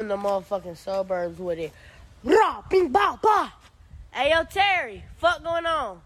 in the motherfucking suburbs with it. Blah, bing, bah, bah. Hey, yo, Terry, fuck going on?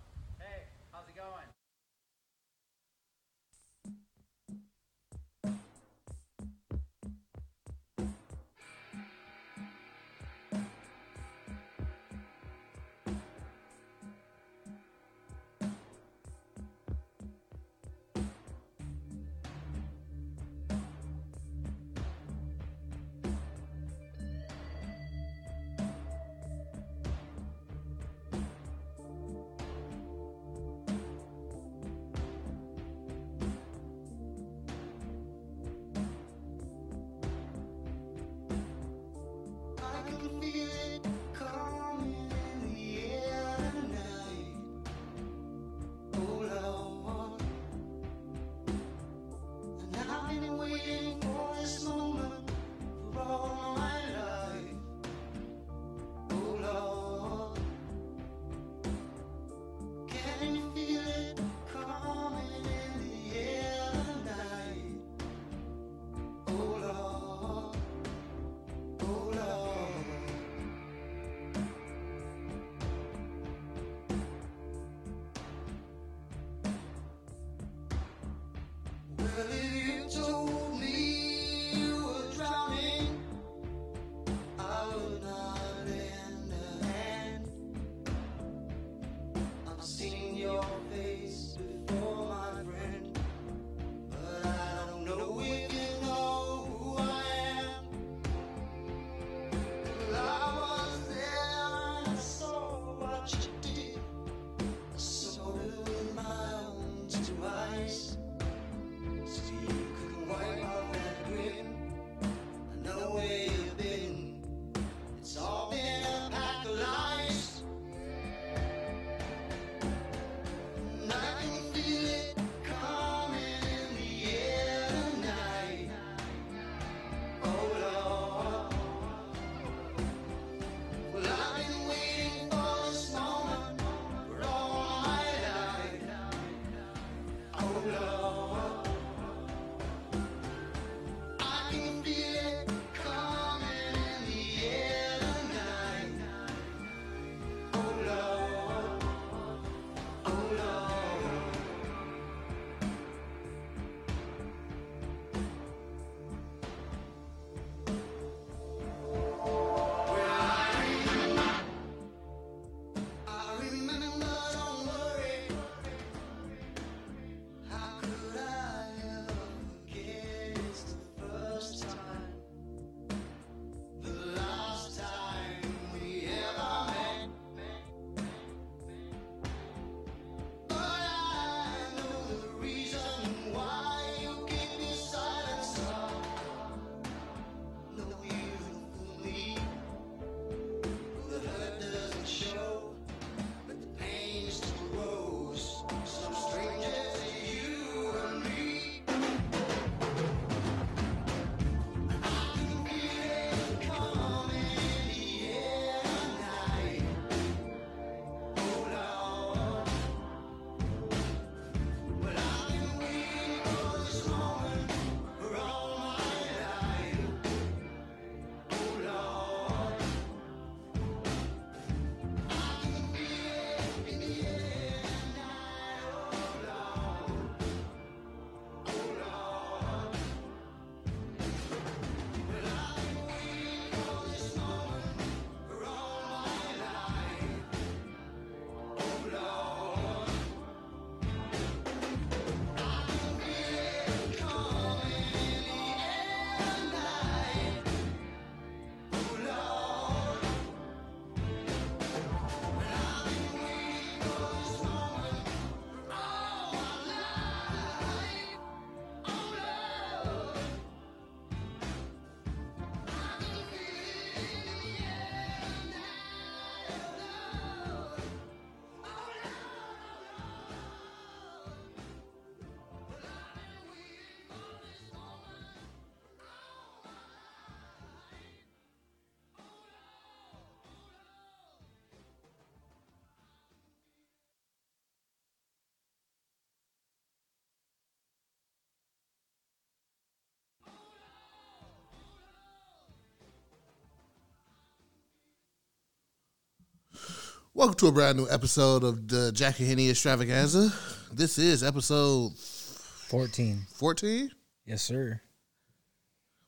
Welcome to a brand new episode of the Jack N Henny Extravaganza. This is episode 14. 14. Yes, sir.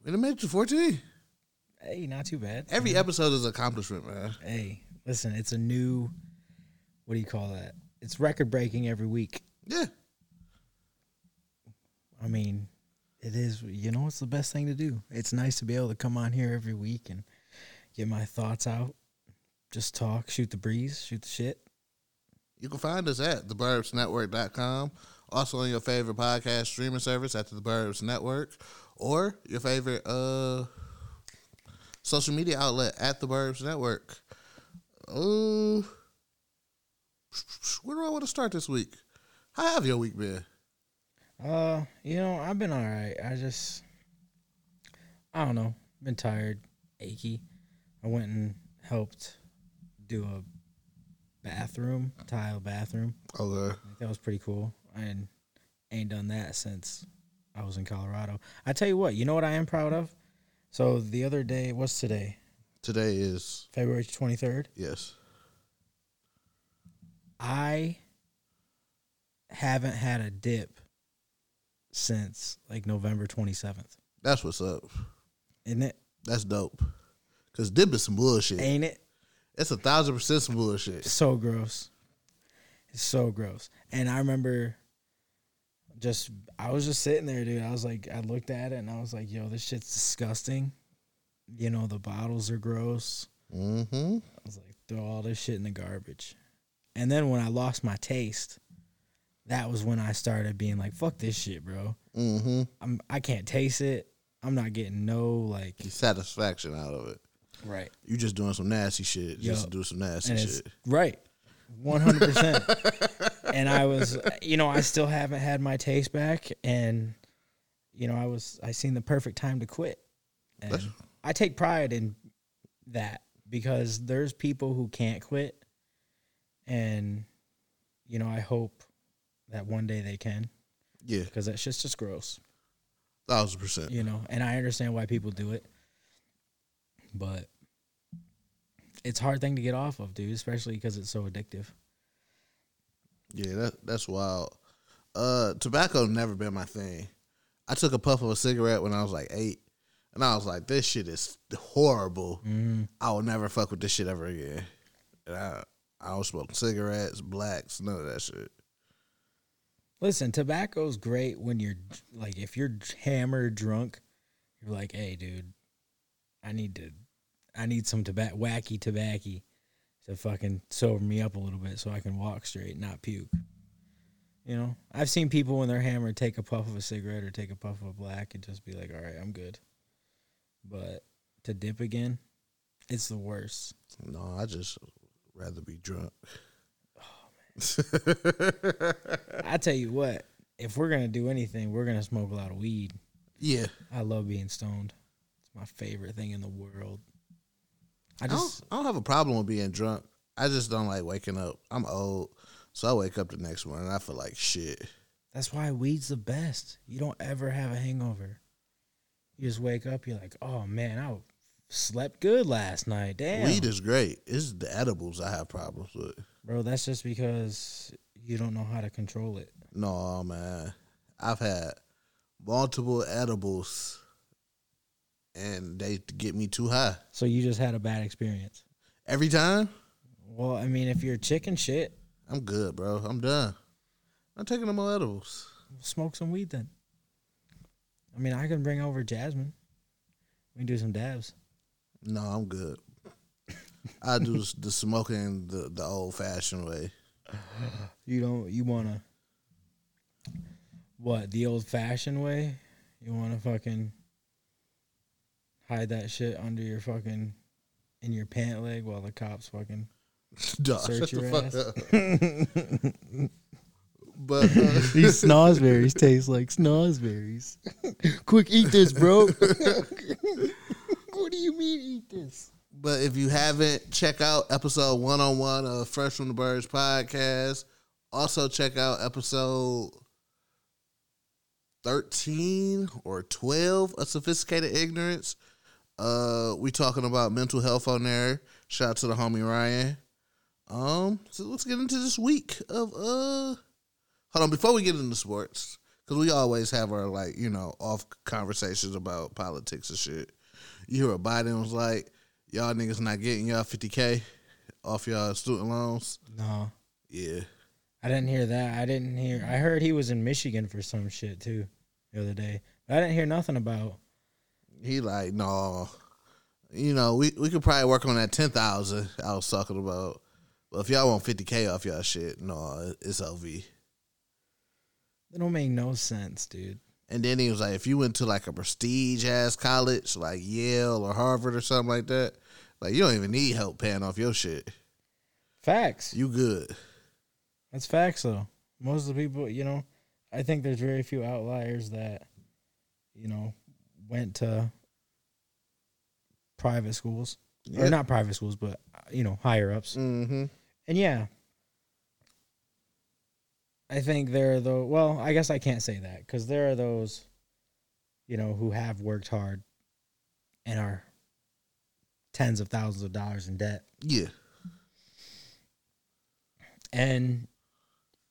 We done made it to 14. Hey, not too bad. Every episode is an accomplishment, man. Hey, listen, it's a new, what do you call that? It's record breaking every week. Yeah. I mean, it is, you know, it's the best thing to do. It's nice to be able to come on here every week and get my thoughts out, just talk, shoot the breeze, shoot the shit. You can find us at theburbsnetwork.com. Also on your favorite podcast streaming service at the Burbs Network or your favorite uh social media outlet at the Burbs Network. Uh, where do I want to start this week? How have your week been? Uh, you know, I've been all right. I just, I don't know, been tired, achy. I went and helped do a bathroom, tile bathroom. Oh, okay. That was pretty cool. I ain't done that since I was in Colorado. I tell you what, you know what I am proud of? So the other day, what's today? Today is February 23rd. yes. I haven't had a dip since like November 27th. That's what's up. Isn't it? That's dope. Cause dip is some bullshit. Ain't it? It's a thousand percent some bullshit. so gross. It's so gross. And I remember just I was just sitting there, dude. I was like I looked at it and I was like, yo, this shit's disgusting. You know, the bottles are gross. Mm-hmm. I was like, throw all this shit in the garbage. And then when I lost my taste, that was when I started being like, fuck this shit, bro. Mm-hmm. I'm I can't taste it. I'm not getting no like Satisfaction out of it. Right. You just doing some nasty shit. Just do some nasty and shit. right. 100% and i was you know i still haven't had my taste back. And you know i was i seen the perfect time to quit. And That's- i take pride in that because there's people who can't quit. And you know i hope that one day they can. Yeah, because that shit's just gross. Thousand percent. you know and i understand why people do it. But it's a hard thing to get off of dude especially because it's so addictive Yeah, that that's wild. Uh, tobacco never been my thing. I took a puff of a cigarette when I was like eight, and I was like, "This shit is horrible. mm. I will never fuck with this shit ever again." And I I don't smoke cigarettes, blacks, none of that shit. listen tobacco's great when you're like if you're hammered drunk you're like hey dude i need to i need some tobacco wacky tobacco to fucking sober me up a little bit so i can walk straight not puke you know i've seen people when they're hammered take a puff of a cigarette or take a puff of a black and just be like all right i'm good but to dip again it's the worst No, I just rather be drunk. i tell you what if we're gonna do anything we're gonna smoke a lot of weed yeah, I love being stoned. It's my favorite thing in the world. I I don't, just I don't have a problem with being drunk. I just don't like waking up. I'm old, so I wake up the next morning and I feel like shit. that's why weed's the best. You don't ever have a hangover. You just wake up, you're like, oh man, I slept good last night. Damn. Weed is great. It's the edibles I have problems with. Bro, that's just because you don't know how to control it. No, man. I've had multiple edibles and they get me too high. So you just had a bad experience. Every time, Well, I mean, if you're chicken shit, I'm good, bro. I'm done. I'm taking no more edibles. smoke some weed then. I mean, I can bring over Jasmine. We can do some dabs. No, I'm good. I do the smoking the, the old fashioned way. You don't. You wanna what the old fashioned way? You wanna fucking hide that shit under your fucking in your pant leg while the cops fucking Dog, Search your ass. But uh, these snozberries taste like snozberries. Quick, eat this, bro. what do you mean eat this? But if you haven't, check out episode one on one of Fresh from the Burbs podcast. Also, check out episode 13 or 12 of Sophisticated Ignorance. Uh, we talking about mental health on there. Shout out to the homie Ryan. Um, so let's get into this week of uh. Hold on, before we get into sports, because we always have our like you know off conversations about politics and shit. You hear what Biden was like? Y'all niggas not getting y'all fifty k off y'all student loans. No, Yeah, I didn't hear that. I didn't hear. I heard he was in Michigan for some shit too the other day. But I didn't hear nothing about. He like no. You know we we could probably work on that ten thousand I was talking about. But if y'all want fifty k off y'all shit, no, it's LV. That don't make no sense, dude. And then he was like, if you went to like a prestige ass college, like Yale or Harvard or something like that, like you don't even need help paying off your shit. Facts. You good. That's facts though. Most of the people, you know, I think there's very few outliers that, you know, went to private schools or not private schools, but uh, you know, higher ups. Mm-hmm. And yeah, I think there are though. Well, I guess I can't say that because there are those, you know, who have worked hard and are tens of thousands of dollars in debt, Yeah. and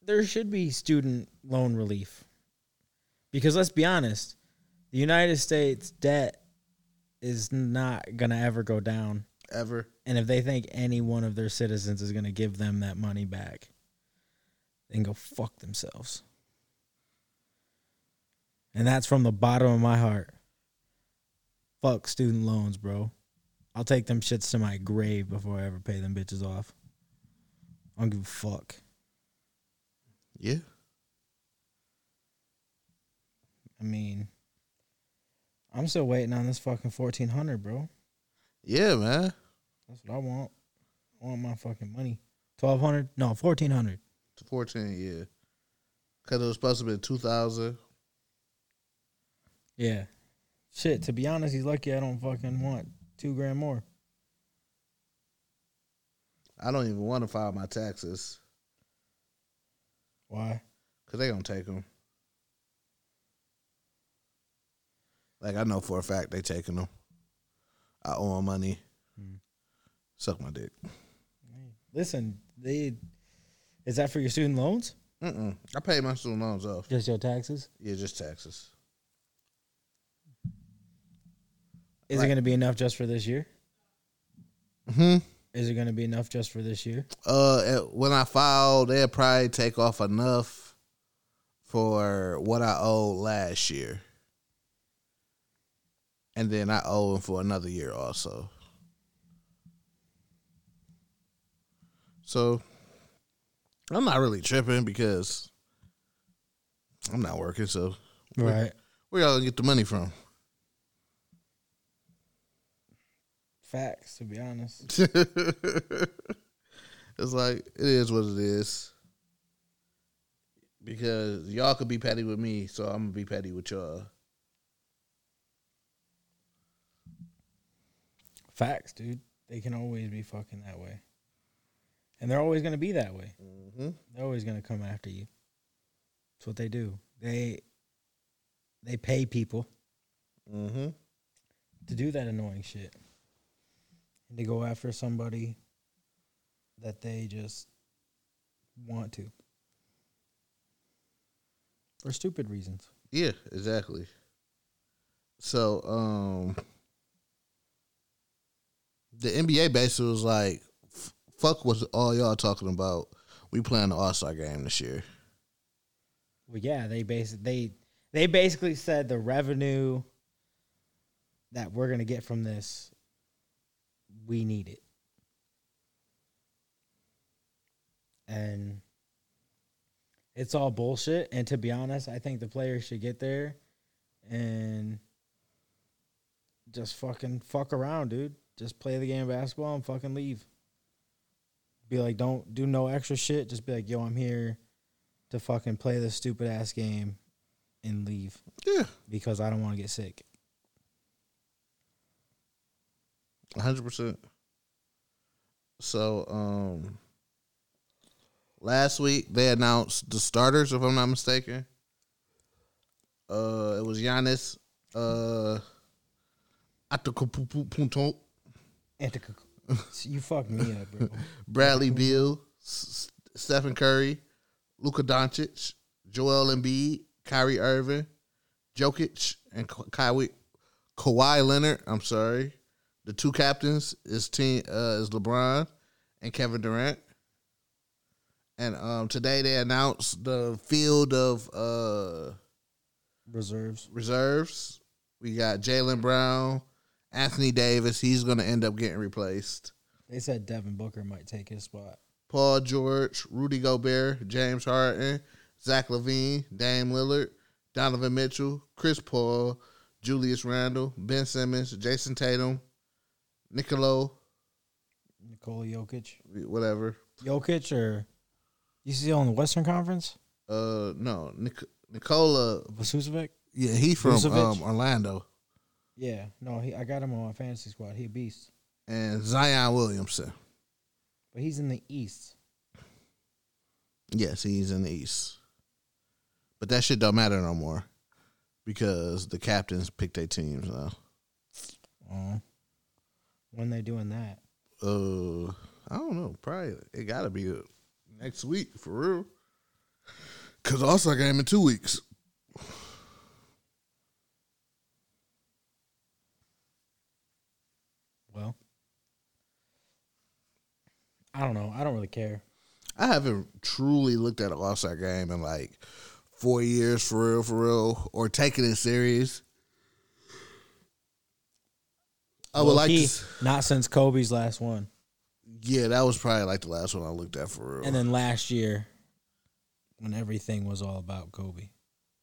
there should be student loan relief because let's be honest, the United States debt is not gonna ever go down Ever. And if they think any one of their citizens is going to give them that money back, then go fuck themselves. And that's from the bottom of my heart. Fuck student loans, bro. I'll take them shits to my grave before I ever pay them bitches off. I don't give a fuck. Yeah. I mean, I'm still waiting on this fucking 1400, bro. Yeah, man. That's what I want. I want my fucking money. 1200? No, 1400. It's 14, yeah. Because it was supposed to be 2000. Yeah. Shit, to be honest, he's lucky I don't fucking want two grand more. I don't even want to file my taxes Why? because they going to take them. Like, I know for a fact they taking them. I owe 'em money. Hmm. Suck my dick. Listen, they is that for your student loans? Mm-mm. I paid my student loans off. Just your taxes? Yeah, just taxes. Is Right. it going to be enough just for this year? Hmm. Is it going to be enough just for this year? Uh, when I filed, they'll probably take off enough for what I owed last year, and then I owe him for another year also. So I'm not really tripping because I'm not working. So Right. where y'all gonna get the money from? Facts, to be honest. it's like it is what it is. Because y'all could be petty with me, so I'm gonna be petty with y'all. Facts, dude. They can always be fucking that way. And they're always going to be that way. Mm-hmm. They're always going to come after you. That's what they do. They they pay people Mm-hmm. to do that annoying shit. And to go after somebody that they just want to. For stupid reasons. Yeah, exactly. So, um, the NBA basically was like, "Fuck what all y'all talking about. We playing the All Star game this year." Well, yeah, they basic they they basically said the revenue that we're gonna get from this, we need it, and it's all bullshit. And to be honest, I think the players should get there and just fucking fuck around, dude. Just play the game of basketball and fucking leave. Be like, don't do no extra shit. Just be like, yo, I'm here to fucking play this stupid ass game and leave Yeah, because I don't want to get sick. hundred percent. So, um, last week they announced the starters, if I'm not mistaken. Uh, it was Giannis, uh, Antetokounmpo, You fucked me up, bro. Bradley Beal, S- Stephen Curry, Luka Doncic, Joel Embiid, Kyrie Irving, Jokic, and Ka- Kawhi, Kawhi Leonard. I'm sorry. The two captains is team uh, is LeBron and Kevin Durant. And um, today they announced the field of uh, Reserves. reserves. We got Jalen Brown, Anthony Davis. He's going to end up getting replaced. They said Devin Booker might take his spot. Paul George, Rudy Gobert, James Harden, Zach LaVine, Dame Lillard, Donovan Mitchell, Chris Paul, Julius Randle, Ben Simmons, Jayson Tatum, Nicolo, Nikola Jokic. whatever. Jokic or you see on the Western Conference? Uh, no, Nic- Nicola. Vucevic? Yeah, he from um, Orlando, Yeah. No, he I got him on my fantasy squad. He a beast. and Zion Williamson. But he's in the East. Yes, he's in the East, but that shit don't matter no more because the captains pick their teams now. Oh. When they doing that? Uh, I don't know. Probably it got to be uh, next week for real. Cause also game in two weeks. Well. I don't know. I don't really care. I haven't truly looked at an All Star game in like four years for real, for real, or taken it serious. I would Well, like he- to. not since Kobe's last one. Yeah, that was probably like the last one I looked at for real. And then last year when everything was all about Kobe.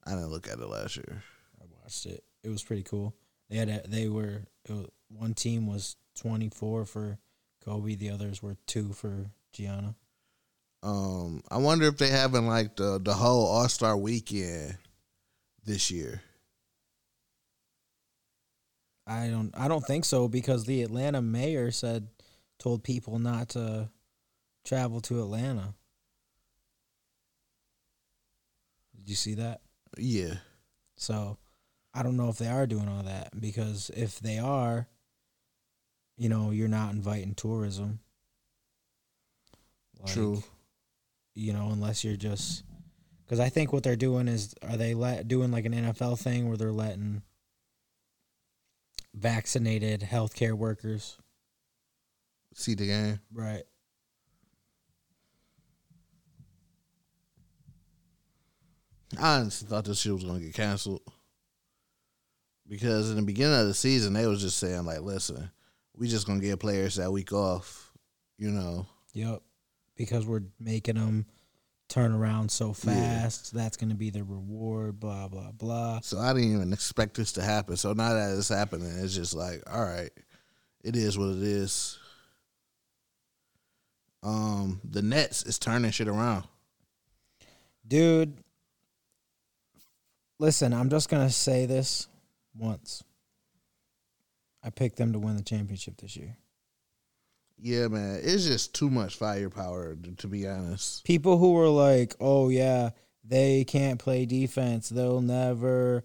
I didn't look at it last year. I watched it. It was pretty cool. They had a, they were it was, one team was 24 for Kobe, the others were 2 for Gianna. Um, I wonder if they having like the the whole All Star weekend this year. I don't I don't think so because the Atlanta mayor said told people not to travel to Atlanta. Did you see that? Yeah. So I don't know if they are doing all that because if they are, you know, you're not inviting tourism. Like, True. You know, unless you're just because I think what they're doing is are they let doing like an NFL thing where they're letting vaccinated healthcare workers See the game. right I honestly thought this shit was gonna get canceled because in the beginning of the season they was just saying like, "Listen, we just gonna give players that week off," you know. Yep. Because we're making them turn around so fast. That's going to be the reward, blah, blah, blah. So I didn't even expect this to happen. So now that it's happening, it's just like, all right, it is what it is. Um, the Nets is turning shit around. Dude, listen, I'm just going to say this once. I picked them to win the championship this year. Yeah, man, it's just too much firepower to, be honest. People who were like, oh, yeah, they can't play defense. They'll never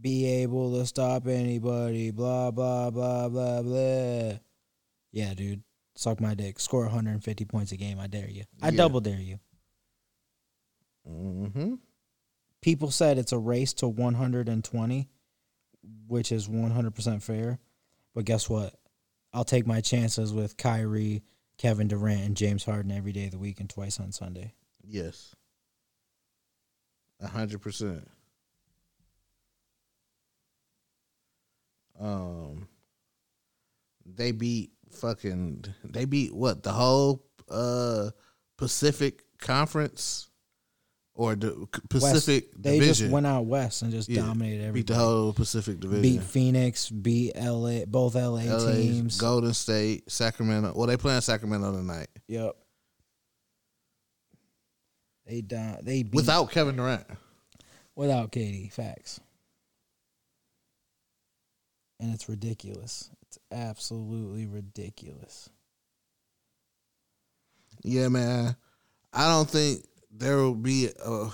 be able to stop anybody. Blah, blah, blah, blah, blah. Yeah, dude. Suck my dick. Score 150 points a game. I dare you. I Yeah. double dare you. Mm-hmm. People said it's a race to 120, which is 100% fair. But guess what? I'll take my chances with Kyrie, Kevin Durant, and James Harden every day of the week and twice on Sunday. Yes. A hundred percent. Um they beat fucking they beat what the whole uh Pacific Conference or the Pacific West, they Division just went out west and just Yeah, dominated everybody. beat the whole Pacific Division. Beat Phoenix, beat LA, both LA, LA, teams. Golden State, Sacramento. Well, they playing Sacramento tonight Yep. They down. They beat without Kevin Durant. without Katie. Facts. And it's ridiculous. It's absolutely ridiculous. Yeah, man. I don't think there will be a.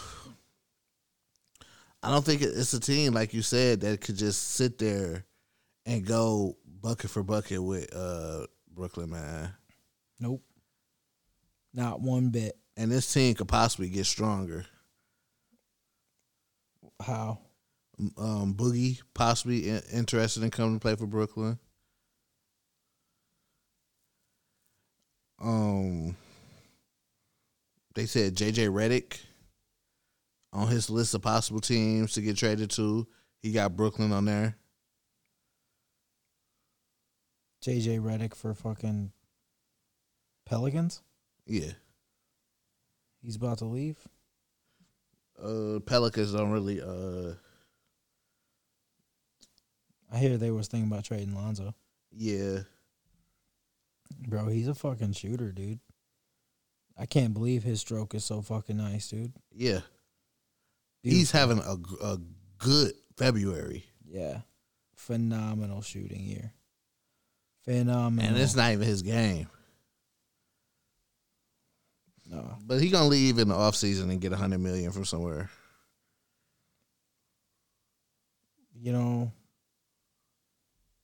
I don't think it's a team like you said that could just sit there and go bucket for bucket with uh Brooklyn, man. Nope. Not one bit. And this team could possibly get stronger. How? Um, Boogie possibly in- interested in coming to play for Brooklyn. Um, they said JJ Redick on his list of possible teams to get traded to. He got Brooklyn on there. JJ Redick for fucking Pelicans? Yeah. He's about to leave? Uh, Pelicans don't really. Uh, I hear they was thinking about trading Lonzo. yeah. Bro, he's a fucking shooter, dude. I can't believe his stroke is so fucking nice, dude. Yeah. He's having a, a good February. Yeah. Phenomenal shooting year. Phenomenal. And it's not even his game. no. But he gonna leave in the offseason and get a hundred million from somewhere. You know,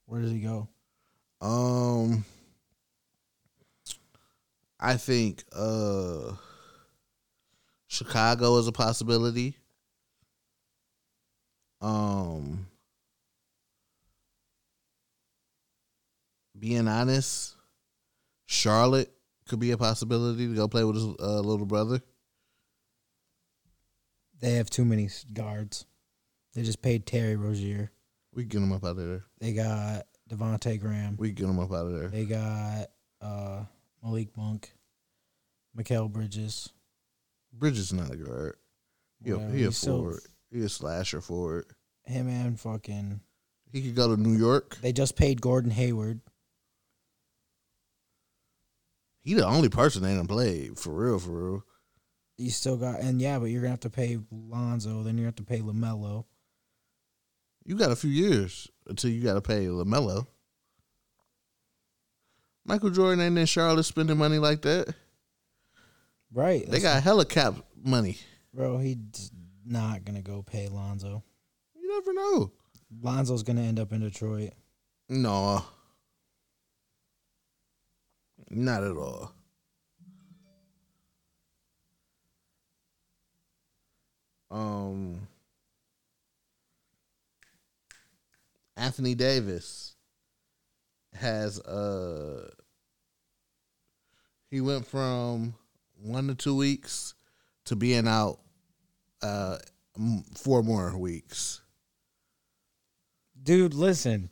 where does he go? Um I think uh Chicago is a possibility. Um being honest, Charlotte could be a possibility to go play with his uh, little brother. They have too many guards. They just paid Terry Rozier. We get him up out of there. They got Devonte Graham. We get him up out of there. They got uh, Malik Monk, Mikael Bridges. Bridges not a guard. He a, he a forward. He a slasher forward. Him and fucking. He could go to New York. They just paid Gordon Hayward. He the only person they done played for real, for real. You still got and yeah, but you're gonna have to pay Lonzo. Then you have to pay LaMelo. You got a few years until you got to pay LaMelo. Michael Jordan ain't in Charlotte spending money like that. Right. They got hella cap money. bro. He's not gonna go pay Lonzo. You never know. Lonzo's gonna end up in Detroit. No, not at all. Um, Anthony Davis has uh he went from one to two weeks to being out uh m- four more weeks. Dude, listen.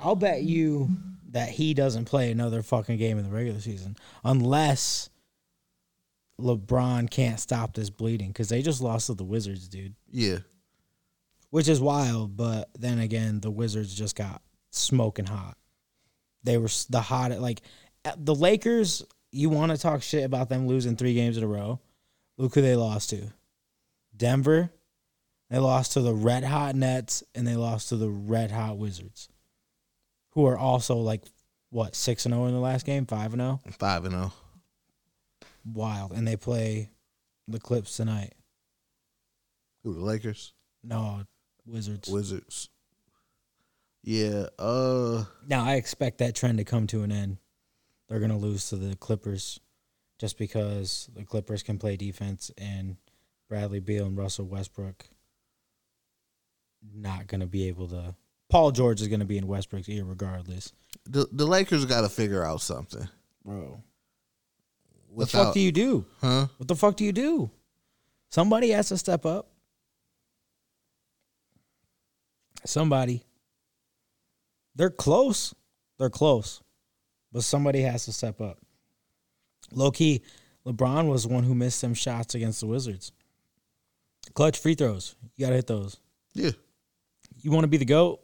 I'll bet you that he doesn't play another fucking game in the regular season unless LeBron can't stop this bleeding because they just lost to the Wizards, dude. Yeah. Which is wild, but then again, the Wizards just got smoking hot. They were the hot like uh, the Lakers. You want to talk shit about them losing three games in a row? Look who they lost to. Denver. They lost to the red hot Nets and they lost to the red hot Wizards, who are also like what six and zero in the last game, five and zero. Five and oh. Wild, and they play the Clips tonight. Who the Lakers? No, Wizards. Wizards. Yeah, uh Now I expect that trend to come to an end. They're gonna lose to the Clippers just because the Clippers can play defense and Bradley Beal and Russell Westbrook not gonna be able to Paul George is gonna be in Westbrook's ear regardless. the the Lakers got to figure out something. Bro. What the fuck do you do? huh? What the fuck do you do? Somebody has to step up. Somebody. They're close. They're close. But somebody has to step up. Low key, LeBron was the one who missed some shots against the Wizards. Clutch free throws. You gotta hit those. Yeah. You wanna be the GOAT?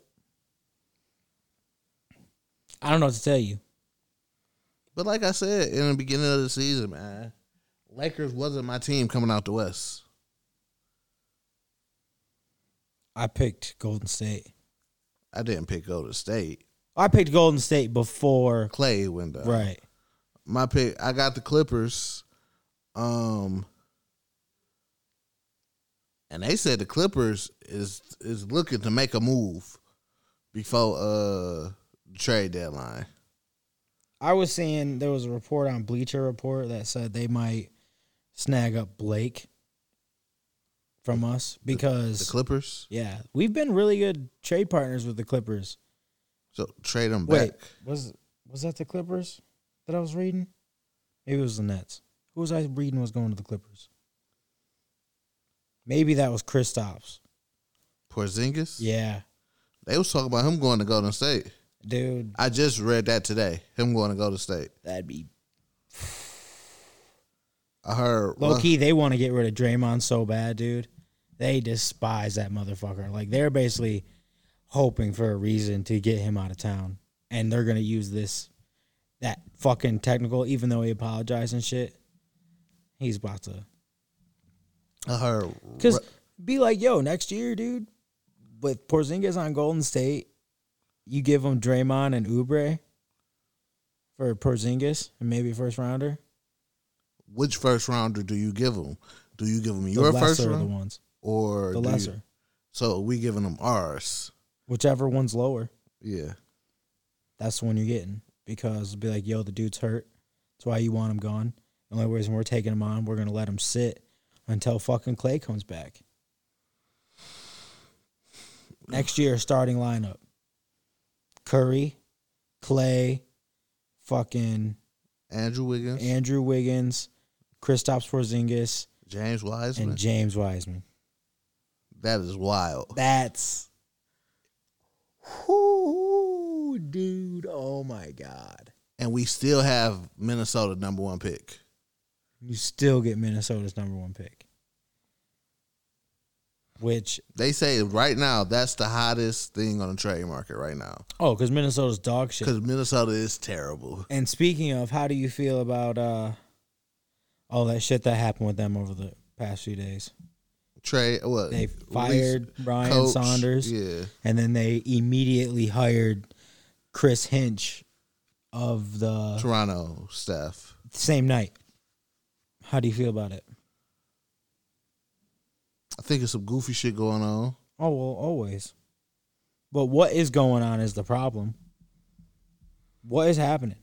I don't know what to tell you. But like I said in the beginning of the season, man, Lakers wasn't my team coming out the West. I picked Golden State. I didn't pick Golden State. I picked Golden State before Clay went down. right. My pick. I got the Clippers. Um. And they said the Clippers is is looking to make a move before uh the trade deadline. I was seeing there was a report on Bleacher Report that said they might snag up Blake from us because The Clippers. yeah, we've been really good trade partners with the Clippers. So trade them Wait, back. was was that the Clippers that I was reading? Maybe it was the Nets. Who was I reading was going to the Clippers? Maybe that was Kristaps. Porzingis. Yeah, They was talking about him going to Golden State. dude, I just read that today. Him going to Golden State. that'd be I heard. low key. They want to get rid of Draymond so bad, dude. They despise that motherfucker. Like they're basically hoping for a reason to get him out of town, and they're gonna use this that fucking technical. Even though he apologized and shit, he's about to I heard. Because be like, yo, next year, dude, with Porzingis on Golden State, you give him Draymond and Oubre for Porzingis and maybe first rounder. which first rounder do you give him? Do you give him The your lesser first of the round ones, or the do you- lesser, so we giving them ours. Whichever one's lower. Yeah. That's the one you're getting because be like, yo, the dude's hurt. That's why you want him gone. The only reason we're taking him on, we're gonna let him sit until fucking Clay comes back. Next year, starting lineup: Curry, Clay, fucking Andrew Wiggins, Andrew Wiggins, Kristaps Porzingis, James Wiseman. and James Wiseman. that is wild. That's, Ooh, dude. Oh my god. And we still have Minnesota number one pick. You still get Minnesota's number one pick, which They say right now that's the hottest thing on the trade market right now oh, because Minnesota's dog shit. because Minnesota is terrible. And speaking of, how do you feel about uh all that shit that happened with them over the past few days? Trade what They fired Ryan coach, Saunders, Yeah, and then they immediately hired Chris Finch of the Toronto staff. same night. How do you feel about it? I think it's some goofy shit going on. Oh well, always. But what is going on is the problem. What is happening?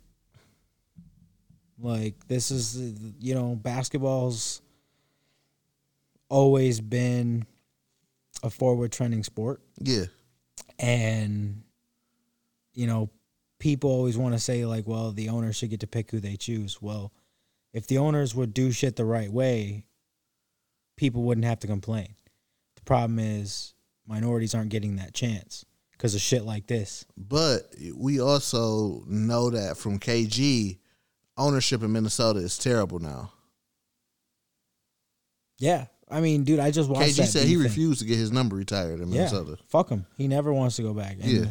Like this is you know basketball's always been a forward trending sport. Yeah, and you know people always want to say like well the owners should get to pick who they choose. Well if the owners would do shit the right way people wouldn't have to complain. The problem is minorities aren't getting that chance because of shit like this. But we also know that from KG, ownership in Minnesota is terrible now. yeah i mean dude i just watched KG that said he thing. refused to get his number retired in yeah Minnesota. fuck him he never wants to go back and Yeah.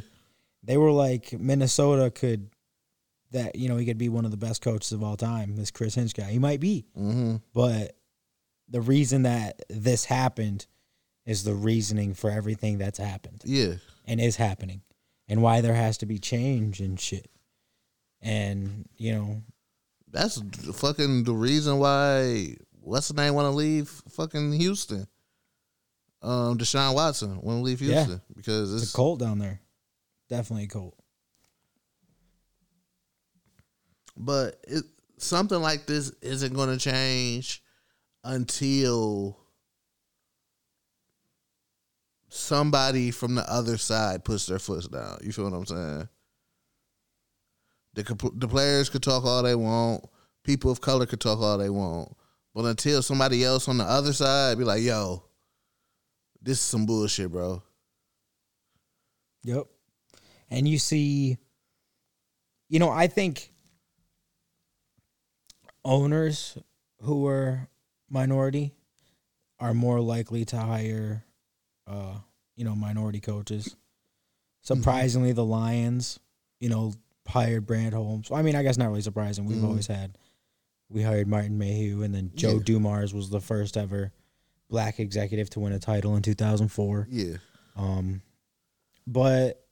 they were like minnesota could that you know he could be one of the best coaches of all time this chris finch guy he might be hmm But the reason that this happened is the reasoning for everything that's happened Yeah, and is happening and why there has to be change and shit. And, you know, that's fucking the reason why. What's the name? Want to leave fucking Houston? Um, Deshaun Watson want to leave Yeah. Houston because it's it's a cult down there. Definitely a cult. but it something like this isn't going to change until somebody from the other side puts their foot down. You feel what I'm saying? The the players could talk all they want. People of color could talk all they want. But until somebody else on the other side be like, "Yo, this is some bullshit, bro." Yep. And you see, you know, I think owners who are minority are more likely to hire, uh, you know, minority coaches. Surprisingly, the Lions, you know, hired Brad Holmes. I mean, I guess not really surprising. We've Mhm. always had. We hired Martin Mayhew, and then Joe Yeah. Dumars was the first ever black executive to win a title in 2004. Yeah, Um, but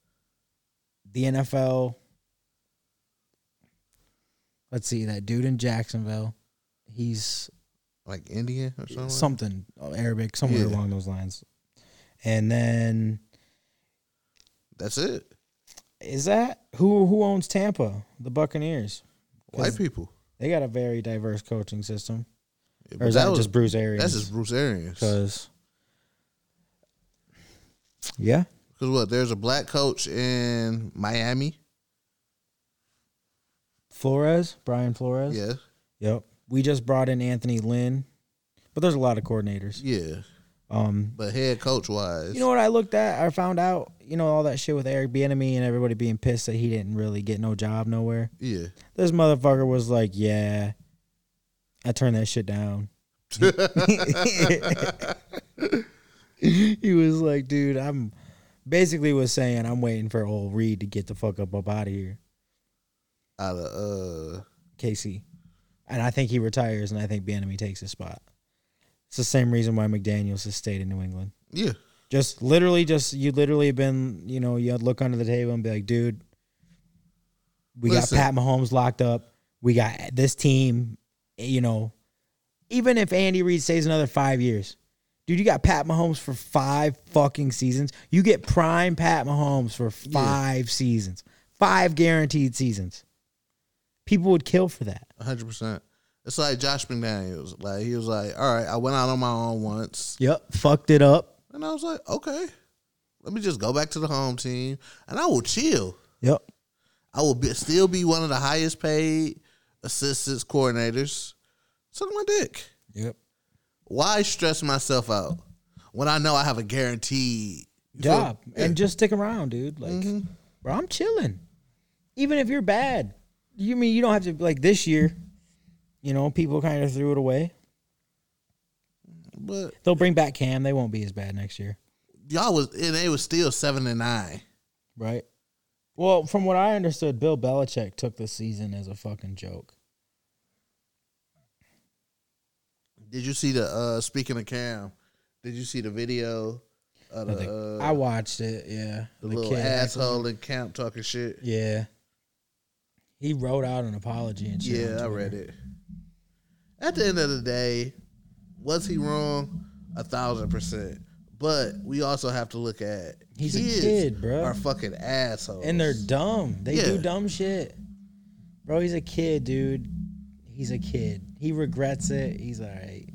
the NFL, let's see, that dude in Jacksonville, he's like Indian or something. something uh, Arabic, somewhere Yeah. along those lines. And then That's it. is that Who who owns Tampa? The Buccaneers. White people. They got a very diverse coaching system. Yeah, Or is that, was- just Bruce Arians? That's just Bruce Arians. because. Yeah, Because what? There's a black coach in Miami. Flores, Brian Flores. Yeah, Yep. We just brought in Anthony Lynn, but there's a lot of coordinators. yeah. Um, But head coach wise, you know what I looked at? I found out, you know, all that shit with Eric Bieniemy and everybody being pissed that he didn't really get no job nowhere. yeah. This motherfucker was like, "Yeah, I turned that shit down." he was like, "Dude, I'm." Basically, was saying I'm waiting for old Reid to get the fuck up up out of here, Out of uh, KC, and I think he retires, and I think Bieniemy takes his spot. It's the same reason why McDaniels has stayed in New England. yeah, Just literally, just you literally have been, you know, you'd look under the table and be like, dude, we Listen. got Pat Mahomes locked up. We got this team, you know, even if Andy Reid stays another five years, dude, you got Pat Mahomes for five fucking seasons. You get prime Pat Mahomes for five seasons, five guaranteed seasons. People would kill for that. hundred percent. It's like Josh McDaniels. Like he was like, all right, I went out on my own once, Yep, fucked it up. And I was like, okay, let me just go back to the home team, and I will chill. Yep. I will be, still be one of the highest paid assistants coordinators. Suck my dick. Yep. Why stress myself out when I know I have a guaranteed feel- job Yeah. and just stick around, dude. Like, Mhm. bro, I'm chilling. Even if you're bad, you mean you don't have to like this year. You know, people kind of threw it away. But They'll bring back Cam. They won't be as bad next year, y'all was and they was still seven and nine. right? Well, from what I understood, Bill Belichick took the season as a fucking joke. Did you see the uh speaking of Cam? Did you see the video of I, the, uh, I watched it. Yeah, the little asshole in camp talking shit? Yeah, he wrote out an apology and shit. Yeah, I read it. At the end of the day, was he wrong? A thousand percent. But we also have to look at He's a kids kid, bro. Are fucking assholes, and they're dumb. They Yeah. do dumb shit. Bro, he's a kid, dude. He's a kid. He regrets it. He's all right.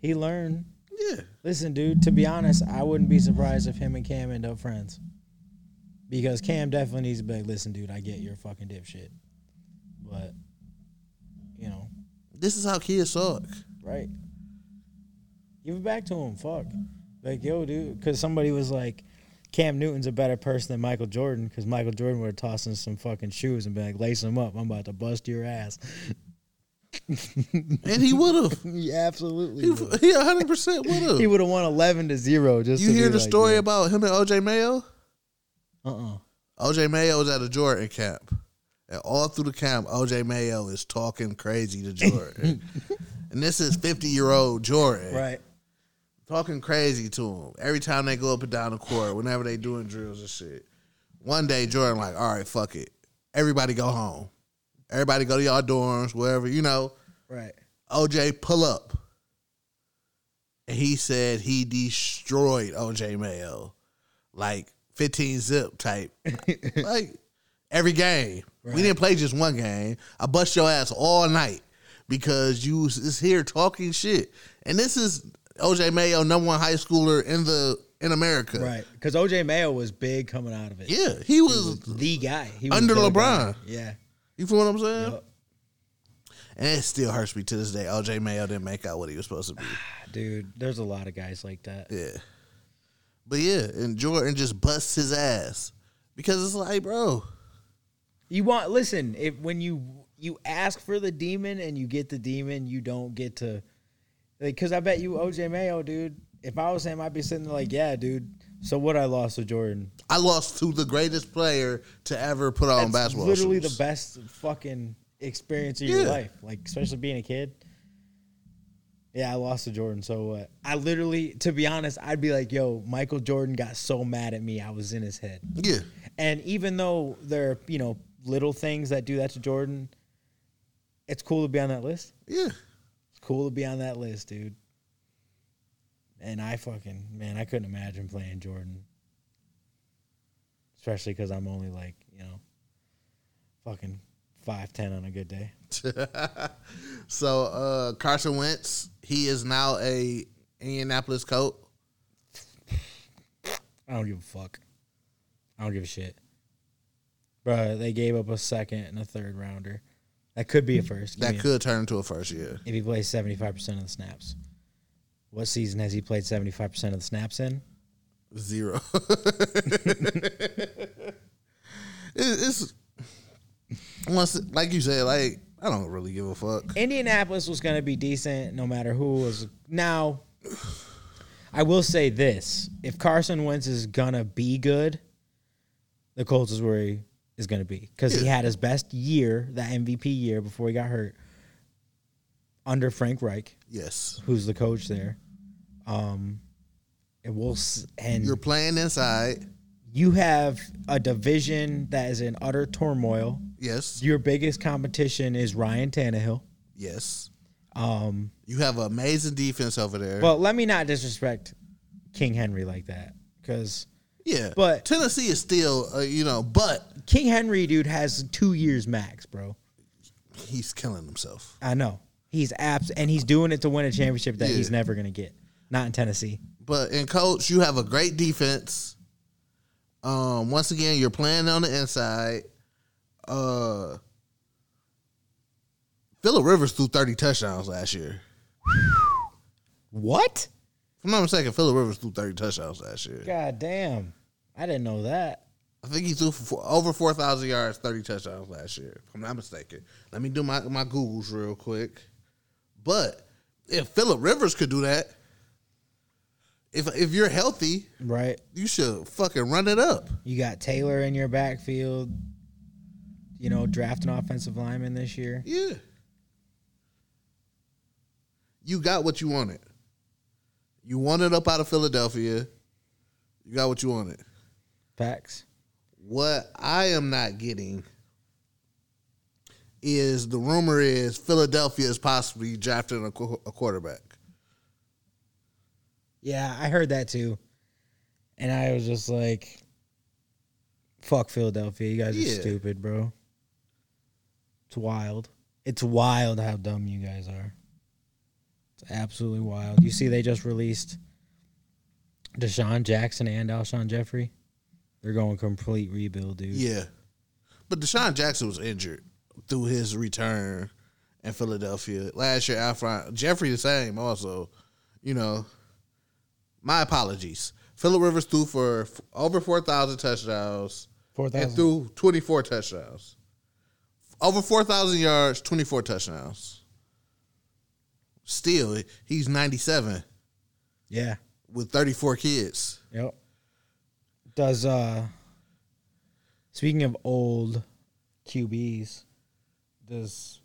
He learned. yeah. Listen, dude, to be honest, I wouldn't be surprised if him and Cam end up friends. Because Cam definitely needs to be like, listen, dude, I get you're a fucking dipshit. But, you know, This is how kids suck. right. Give it back to him. Fuck. Like, yo, dude. Because somebody was like, Cam Newton's a better person than Michael Jordan because Michael Jordan would have tossed in some fucking shoes and been like, lace them up. I'm about to bust your ass. And he would have. he absolutely He would. he hundred percent would have. He would have won 11 to 0. Just You hear the like, story yeah. about him and OJ Mayo? Uh-uh. OJ Mayo was at a Jordan camp. And all through the camp, OJ Mayo is talking crazy to Jordan. and this is 50 year old Jordan. Right. Talking crazy to him. Every time they go up and down the court, whenever they doing drills and shit. One day, Jordan like, all right, fuck it. Everybody go home. Everybody go to y'all dorms, wherever, you know. Right. OJ pull up. And he said he destroyed OJ Mayo. Like 15 zip type. like every game. We didn't play just one game. I bust your ass all night because you is here talking shit. And this is OJ Mayo, number one high schooler in the in America. Right. Because OJ Mayo was big coming out of it. Yeah. He was The guy. He was Under LeBron. guy. Yeah. you feel what I'm saying? Yup. And it still hurts me to this day. OJ Mayo didn't make out what he was supposed to be. Ah, dude, there's a lot of guys like that. Yeah. But yeah, and Jordan just busts his ass. Because it's like, bro, You want listen, if when you you ask for the demon and you get the demon, you don't get to like cuz I bet you OJ Mayo, dude. If I was him, I'd be sitting there like, "Yeah, dude. So what I lost to Jordan. I lost to the greatest player to ever put on basketball. That's basketball literally shoes. the best fucking experience of Yeah. your life. Like especially being a kid. Yeah, I lost to Jordan. So what? I literally, to be honest, I'd be like, "Yo, Michael Jordan got so mad at me, I was in his head." Yeah. And even though there are, you know, little things that do that to Jordan, it's cool to be on that list. Yeah. Cool to be on that list, dude. And I fucking, man, I couldn't imagine playing Jordan. Especially because I'm only like, you know, Fucking five ten on a good day. so uh Carson Wentz, he is now a Indianapolis coach. I don't give a fuck. I don't give a shit. Bruh, they gave up a second and a third rounder. That could be a first. Give That me a- could turn into a first year. if he plays seventy five percent of the snaps. What season has he played seventy five percent of the snaps in? Zero. It- it's once like you said, like I don't really give a fuck. Indianapolis was going to be decent no matter who was. Now, I will say this: if Carson Wentz is gonna be good, the Colts is where he is gonna be because he had his best year, that MVP year before he got hurt, under Frank Reich, Yes. who's the coach there. Um, and we'll and You're playing inside. you have a division that is in utter turmoil. Yes. Your biggest competition is Ryan Tannehill. Yes. Um, You have amazing defense over there. Well, let me not disrespect King Henry like that because yeah. but- Tennessee is still, uh, you know, but King Henry, dude, has two years max, bro. he's killing himself. I know he's abs and he's doing it to win a championship that Yeah. he's never gonna get. Not in Tennessee. But in coach, you have a great defense. Um, once again, you're playing on the inside. Uh, Phillip Rivers threw 30 touchdowns last year. What? If I'm not mistaken, Phillip Rivers threw 30 touchdowns last year. God damn! I didn't know that. I think he threw for over 4,000 yards, 30 touchdowns last year. If I'm not mistaken. Let me do my, my Googles real quick. But if Phillip Rivers could do that, if if you're healthy, Right? you should fucking run it up. You got Taylor in your backfield. You know, drafting offensive lineman this year. Yeah. You got what you wanted. You wanted up out of Philadelphia. You got what you wanted. Facts. What I am not getting is the rumor is Philadelphia is possibly drafting a, qu- a quarterback. Yeah, I heard that too, and I was just like, "Fuck Philadelphia, you guys are Yeah. stupid, bro." It's wild. It's wild how dumb you guys are. Absolutely wild. You see, they just released DeSean Jackson and Alshon Jeffery. They're going complete rebuild, dude. Yeah. But DeSean Jackson was injured through his return in Philadelphia. Last year, Alfred Jeffrey the same also. You know, my apologies. Phillip Rivers threw for f- over 4,000 touchdowns Four and threw 24 touchdowns. Over 4,000 yards, 24 touchdowns. Still, he's 97 Yeah. with 34 kids. Yep. Does uh speaking of old QBs, does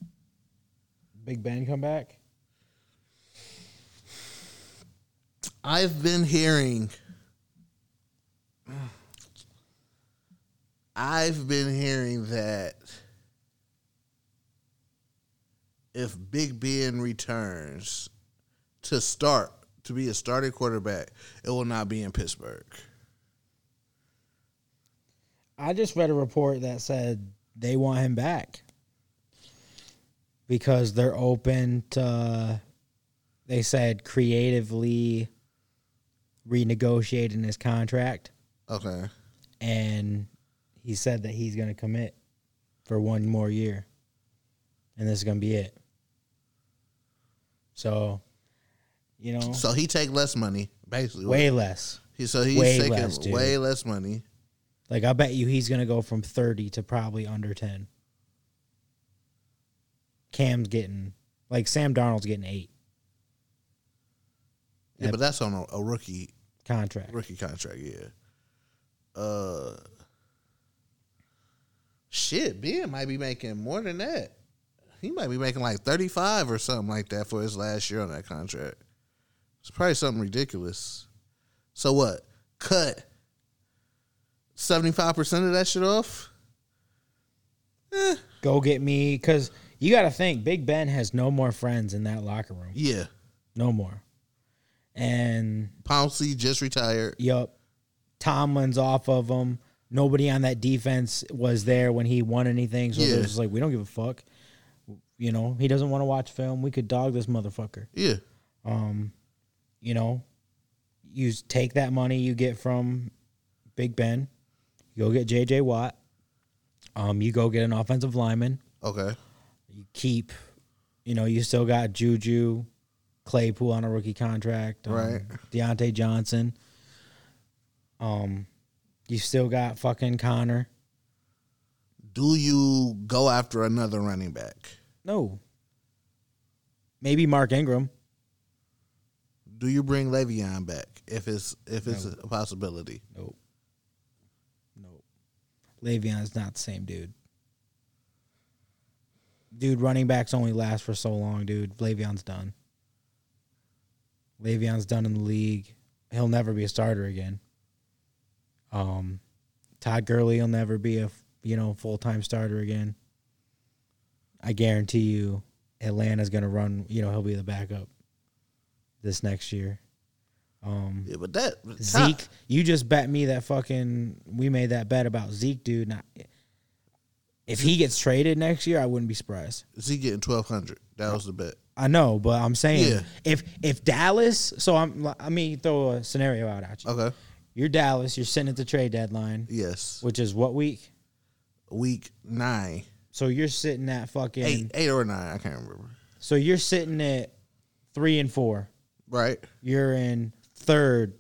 Big Ben come back? I've been hearing. I've been hearing that if Big Ben returns to start to be a starting quarterback, it will not be in Pittsburgh. I just read a report that said they want him back because they're open to they said creatively renegotiating his contract Okay. and he said that he's going to commit for one more year and this is going to be it so you know So he take less money, basically. way less He, so he's way taking less, dude. way less money. like i bet you he's going to go from 30 to probably under 10 cam's getting like sam darnold's getting 8 Yeah, but that's on a, a rookie contract rookie contract. Yeah. Uh. Shit, Ben might be making more than that. He might be making like thirty five or something like that for his last year on that contract. It's probably something ridiculous. So what? Cut seventy five percent of that shit off. Eh, go get me because you got to think big ben has no more friends in that locker room yeah. no more and Pouncey just retired. Yup. Tomlin's off of him. Nobody on that defense was there when he won anything. So Yeah. it was like, we don't give a fuck. You know, he doesn't want to watch film. We could dog this motherfucker. Yeah. Um, you know, you take that money you get from Big Ben, you go get JJ Watt. Um, you go get an offensive lineman. Okay. You keep, you know, you still got Juju, Claypool on a rookie contract, um, Right. Diontae Johnson. Um, you still got fucking Conner. Do you go after another running back? No. Maybe Mark Ingram. Do you bring Le'Veon back if it's if it's No. a possibility? Nope. Nope. Le'Veon's not the same dude. Dude, running backs only last for so long, dude. Le'Veon's done. Le'Veon's done in the league. He'll never be a starter again. Um, Todd Gurley will never be a you know full time starter again. I guarantee you, Atlanta's gonna run. You know he'll be the backup this next year. Um, Yeah, but that Zeke, you just bet me that fucking we made that bet about Zeke, dude. Not, if he gets traded next year, I wouldn't be surprised. Zeke getting twelve hundred. That was the bet. I know, but I'm saying Yeah. if if Dallas, so I'm let me throw a scenario out at you. Okay. You're Dallas, you're sitting at the trade deadline, Yes. which is what week? Week nine, So you're sitting at fucking. eight, eight or nine. I can't remember. So you're sitting at three and four. Right. You're in third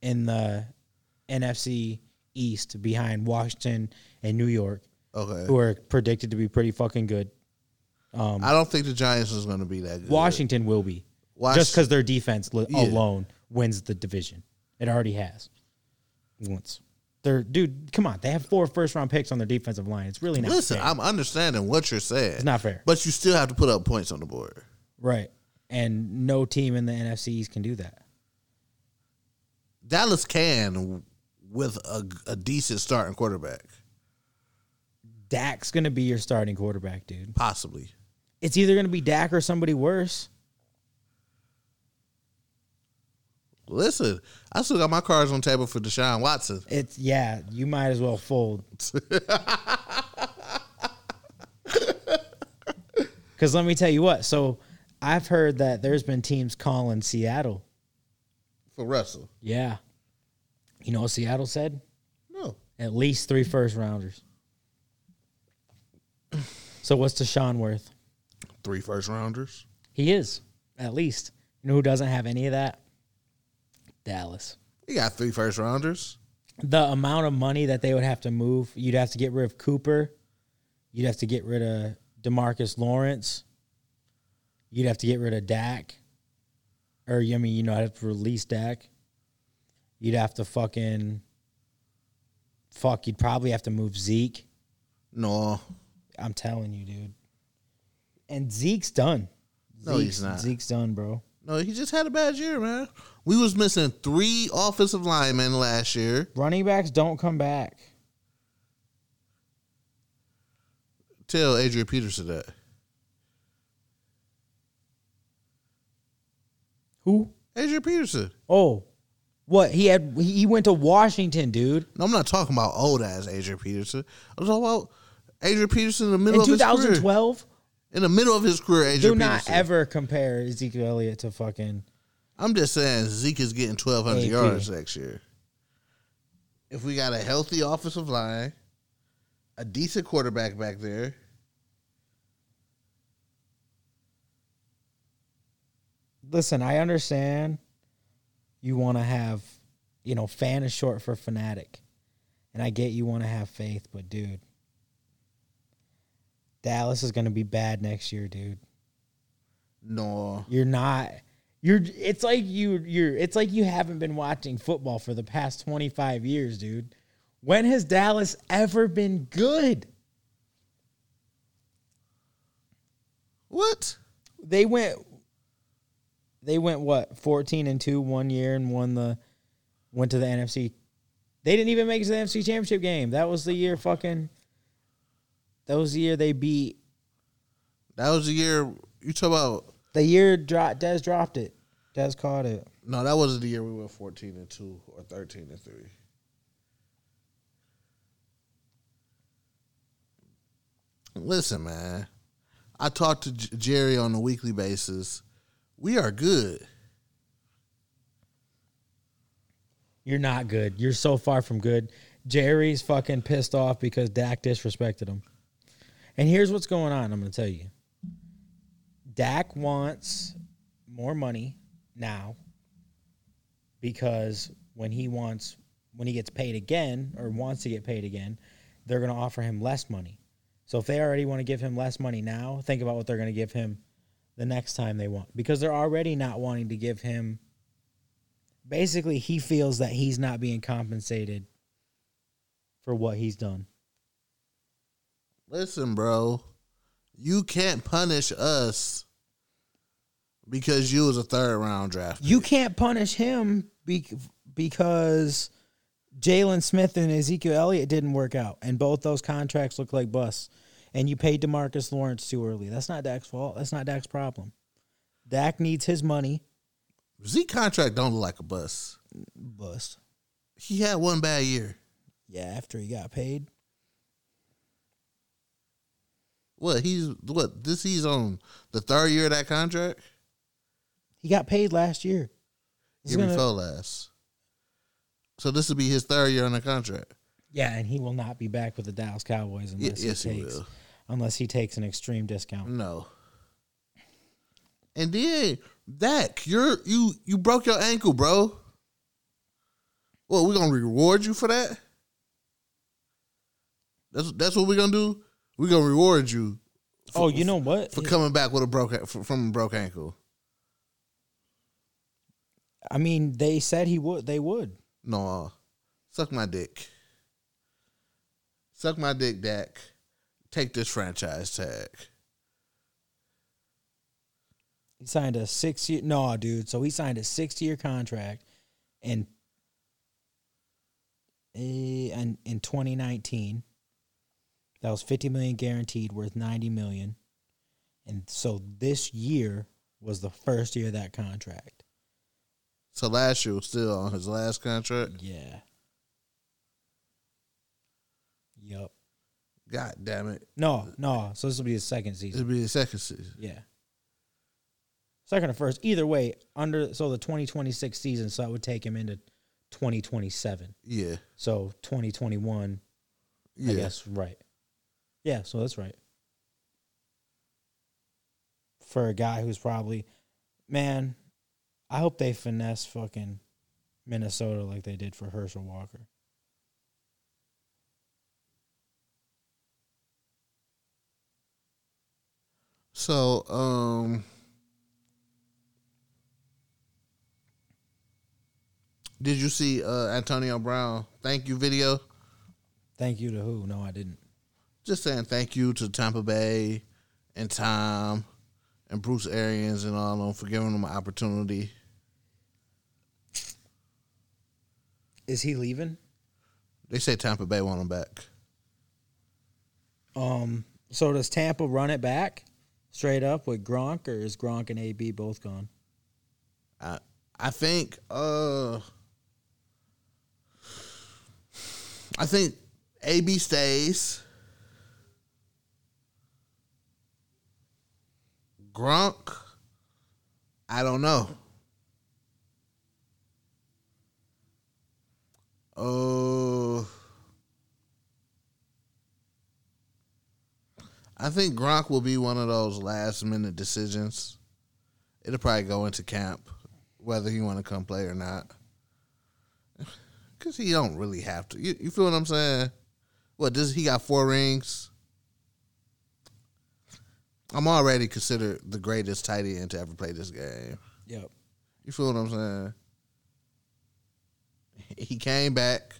in the NFC East behind Washington and New York. Okay. who are predicted to be pretty fucking good. Um, I don't think the Giants is going to be that good. Washington will be Wash- just because their defense li- Yeah. alone wins the division. It already has once. They're dude, come on. They have four first round picks on their defensive line. It's really not Listen, fair. I'm understanding what you're saying. It's not fair, But you still have to put up points on the board. right? And no team in the NFCs can do that. Dallas can with a, a decent starting quarterback, Dak's gonna be your starting quarterback, dude. possibly. It's either gonna be Dak or somebody worse. Listen, I still got my cards on the table for Deshaun Watson. It's yeah, you might as well fold. Because let me tell you what. So I've heard that there's been teams calling Seattle. For Russell. Yeah. You know what Seattle said? No. At least three first rounders. So what's Deshaun worth? Three first rounders. He is, at least. You know who doesn't have any of that? Dallas. You got three first rounders. The amount of money that they would have to move, you'd have to get rid of Cooper. You'd have to get rid of Demarcus Lawrence. You'd have to get rid of Dak. Or, I mean, you know, I'd have to release Dak. You'd have to fucking. Fuck, you'd probably have to move Zeke. No. I'm telling you, dude. And Zeke's done. No, he's not. Zeke's done, bro. No, he just had a bad year, man. We was missing three offensive linemen last year. Running backs don't come back. Tell Adrian Peterson that. Who? Adrian Peterson. Oh, what? He had he went to Washington, dude. No, I'm not talking about old ass Adrian Peterson. I'm talking about Adrian Peterson in the In middle of his 2012, In the middle of his career, Adrian do not Peterson. ever compare Ezekiel Elliott to fucking. I'm just saying Zeke is getting 1,200 AP. yards next year. If we got a healthy offensive line, a decent quarterback back there, Listen, I understand. You want to have, you know, fan is short for fanatic, and I get you want to have faith, but dude, Dallas is going to be bad next year, dude. no. You're not. You're. It's like you. You're. It's like you haven't been watching football for the past 25 years, dude. When has Dallas ever been good? What? They went. They went what 14 and two one year and won the. Went to the NFC. They didn't even make it to the NFC Championship game. That was the year fucking. That was the year they beat. That was the year you talk about. The year dro- Dez dropped it. Dez caught it. No, that wasn't the year we went fourteen and two or thirteen and three. Listen, man. I talk to J- Jerry on a weekly basis. We are good. You're not good. You're so far from good. Jerry's fucking pissed off because Dak disrespected him. And here's what's going on. I'm going to tell you. Dak wants more money now because when he wants when he gets paid again or wants to get paid again, they're going to offer him less money. So if they already want to give him less money now, think about what they're going to give him the next time they want because they're already not wanting to give him basically he feels that he's not being compensated for what he's done. Listen, bro. You can't punish us because you was a third round draft. You can't punish him be- because Jaylon Smith and Ezekiel Elliott didn't work out, and both those contracts look like busts. And you paid Demarcus Lawrence too early. That's not Dak's fault. That's not Dak's problem. Dak needs his money. Z contract don't look like a bust. Bust. He had one bad year. Yeah, after he got paid. What he's what this he's on the third year of that contract? He got paid last year. He's Year gonna- before last. So this will be his third year on the contract. yeah, and he will not be back with the Dallas Cowboys Y- unless yes, he he takes will. unless he takes an extreme discount. No. And then Dak, you're you you broke your ankle, bro. Well, we're gonna reward you for that? That's that's what we're gonna do. We're gonna reward you oh, you know what? for coming back with a broke from a broke ankle. I mean, they said he would. They would. No, uh, suck my dick. Suck my dick, Dak. Take this franchise tag. He signed a six year. No, dude. So he signed a six year contract, and eh, in in 2019, that was 50 million guaranteed, worth 90 million, and so this year was the first year of that contract. So last year was still on his last contract. Yeah. Yup. God damn it! No, no. So this will be his second season. It'll be his second season. Yeah. Second or first, either way, under so the 2026 season, so that would take him into 2027. Yeah, So 2021, yeah. I guess, right. Yeah, so that's right. For a guy who's probably, man, I hope they finesse fucking Minnesota like they did for Herschel Walker. So, um, did you see uh, Antonio Brown thank you video? Thank you to who? No, I didn't. Just saying thank you to Tampa Bay and Tom and Bruce Arians and all of them for giving them an opportunity. Is he leaving? They say Tampa Bay want him back. Um. So does Tampa run it back straight up with Gronk, or is Gronk and AB both gone? I I think uh I think AB stays. Gronk, I don't know. Uh I think Gronk will be one of those last minute decisions. It'll probably go into camp whether he want to come play or not. Cause he don't really have to. You, you feel what I'm saying? What does he got four rings? I'm already considered the greatest tight end to ever play this game. Yep. You feel what I'm saying? He came back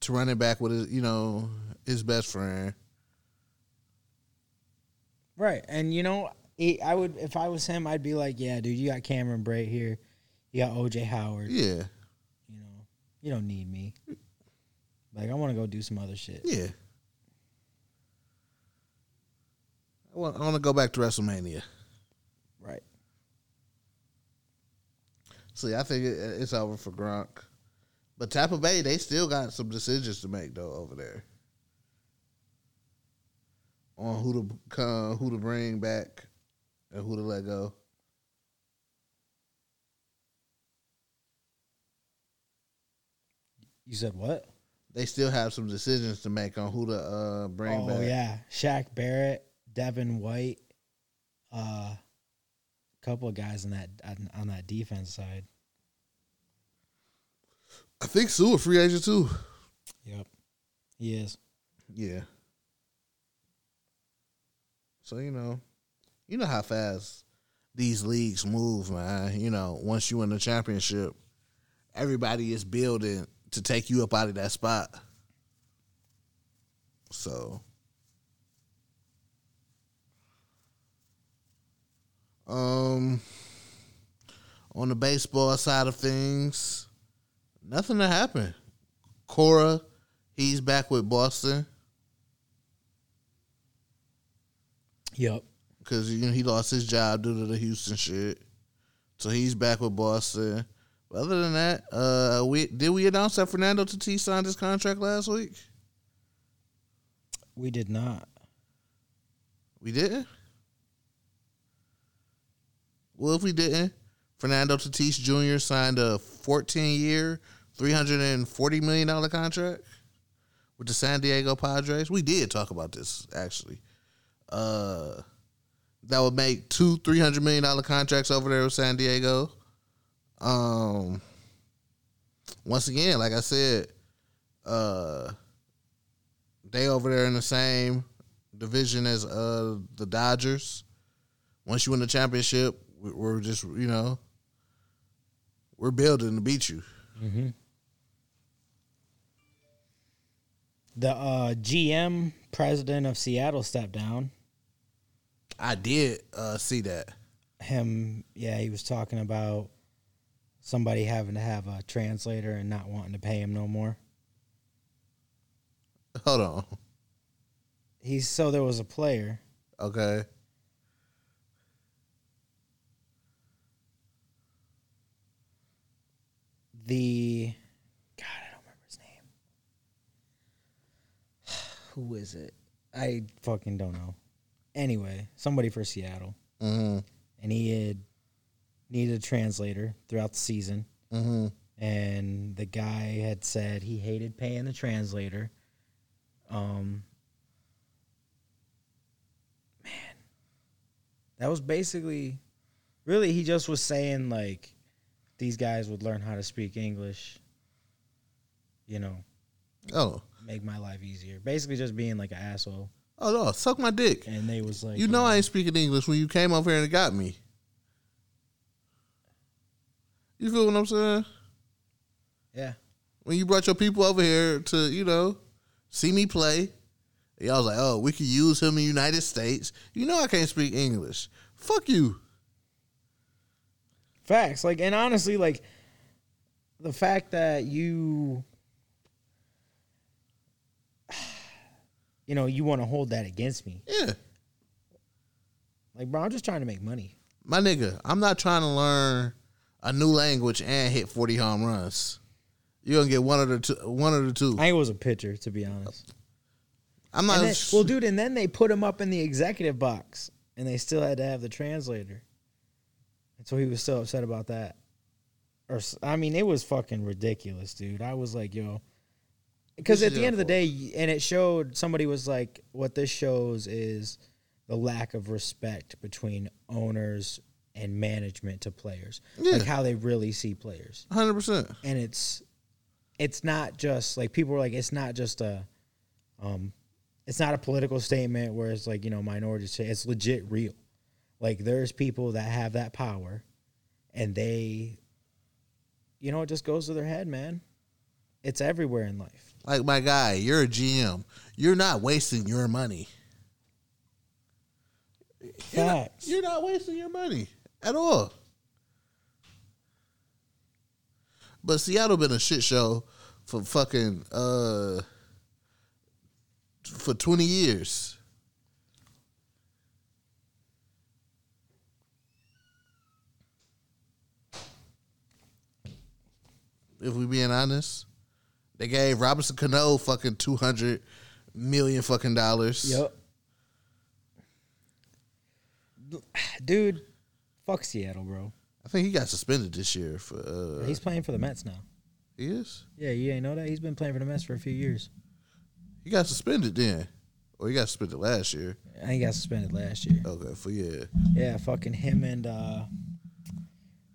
to running back with his, you know, his best friend. Right, and you know, he, I would if I was him, I'd be like, yeah, dude, you got Cameron Brate here, you got OJ Howard. Yeah, You know, you don't need me. Like, I want to go do some other shit. yeah. I want, I want to go back to WrestleMania. Right. See, I think it, it's over for Gronk. But Tampa Bay, they still got some decisions to make though over there. on who to come, who to bring back, and who to let go. You said what? They still have some decisions to make on who to uh, bring oh back. Oh yeah, Shaq Barrett, Devin White, a uh, couple of guys on that on, on that defense side. I think Suh a free agent too. Yep, he is. Yeah. So you know, you know how fast these leagues move, man. You know, once you win the championship, everybody is building to take you up out of that spot. So, um, on the baseball side of things, nothing to happen. Cora, he's back with Boston. Yep. because you know he lost his job due to the Houston shit. So he's back with Boston. But other than that, uh, we did we announce that Fernando Tatis signed his contract last week? We did not. We didn't. Well, if we didn't, Fernando Tatis Jr. signed a 14-year, 340 million dollar contract with the San Diego Padres. We did talk about this actually. Uh, that would make two three hundred million dollar contracts over there with San Diego. Um, once again, like I said, uh, they over there in the same division as uh the Dodgers. Once you win the championship, we're just you know we're building to beat you. Mm-hmm. The uh, GM president of Seattle stepped down. I did uh see that. Him, yeah, he was talking about somebody having to have a translator and not wanting to pay him no more. Hold on. He's so there was a player. Okay. The God, I don't remember his name. Who is it? I fucking don't know. Anyway, somebody for Seattle, Mm-hmm. and he had needed a translator throughout the season. Mm-hmm. and the guy had said he hated paying the translator. Um, man, that was basically, really, he just was saying like, these guys would learn how to speak English. You know, Oh. make my life easier. Basically, just being like an asshole. Oh no, suck my dick. And they was like, You know uh, I ain't speaking English when you came over here and got me. You feel what I'm saying? yeah, When you brought your people over here to, you know, see me play, y'all was like, oh, we could use him in the United States. You know I can't speak English. Fuck you. Facts. Like, and honestly, like, the fact that you, you know, you want to hold that against me. Yeah. Like, bro, I'm just trying to make money. My nigga, I'm not trying to learn a new language and hit 40 home runs. You're gonna get one of the two one of the two. I think it was a pitcher, to be honest. I'm not then, well, dude, and then they put him up in the executive box, and they still had to have the translator. And so he was so upset about that. Or, I mean, it was fucking ridiculous, dude. I was like, yo, because at the end of the day, and it showed somebody was like, what this shows is the lack of respect between owners and management to players, Yeah. like how they really see players hundred percent. and it's it's not just like people are like it's not just a um it's not a political statement where it's like you know minorities say it's legit real like there's people that have that power and they you know it just goes to their head man it's everywhere in life Like my guy, you're a GM. You're not wasting your money. You're not, Facts. you're not wasting your money at all. But Seattle been a shit show for fucking uh for twenty years. If we being honest, they gave Robinson Cano fucking two hundred million fucking dollars. yep dude, fuck Seattle, bro. I think he got suspended this year for. Uh, He's playing for the Mets now. he is. Yeah, you ain't know that? He's been playing for the Mets for a few years. He got suspended then, or he got suspended last year. I think he got suspended last year. Okay, for yeah. Yeah, fucking him and uh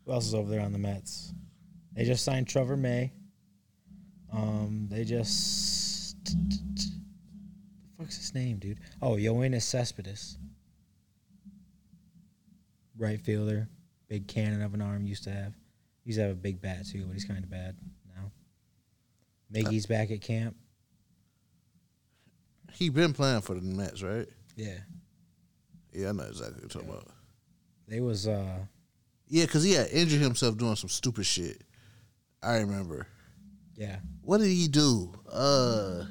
who else is over there on the Mets? They just signed Trevor May. Um, they just the fuck's his name, dude? Oh, Yoenis Cespedes. Right fielder, big cannon of an arm. Used to have, He used to have a big bat too, but he's kind of bad now. Miggy's back at camp. He been playing for the Mets, right? Yeah, Yeah, I know exactly what you're talking about. they was uh Yeah, because he had injured himself doing some stupid shit. I remember. yeah What did he do? Uh,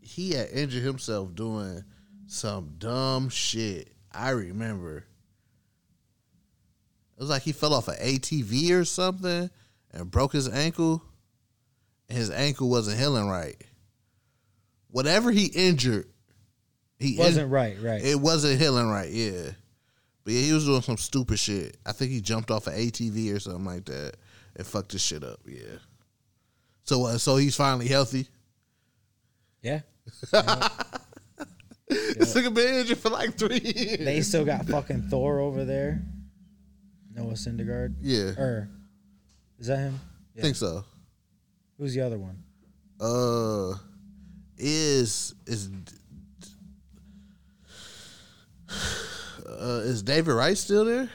he had injured himself doing some dumb shit. I remember. It was like he fell off an ATV or something and broke his ankle. And his ankle wasn't healing right. Whatever he injured, he wasn't right, right. it wasn't healing right, yeah. But yeah, he was doing some stupid shit. I think he jumped off an ATV or something like that and fucked his shit up, yeah. So uh, so he's finally healthy. yeah. This nigga been injured for like three years. They still got fucking Thor over there. Noah Syndergaard. yeah, Or is that him? I think so. Who's the other one? Uh, is is uh, is David Wright still there?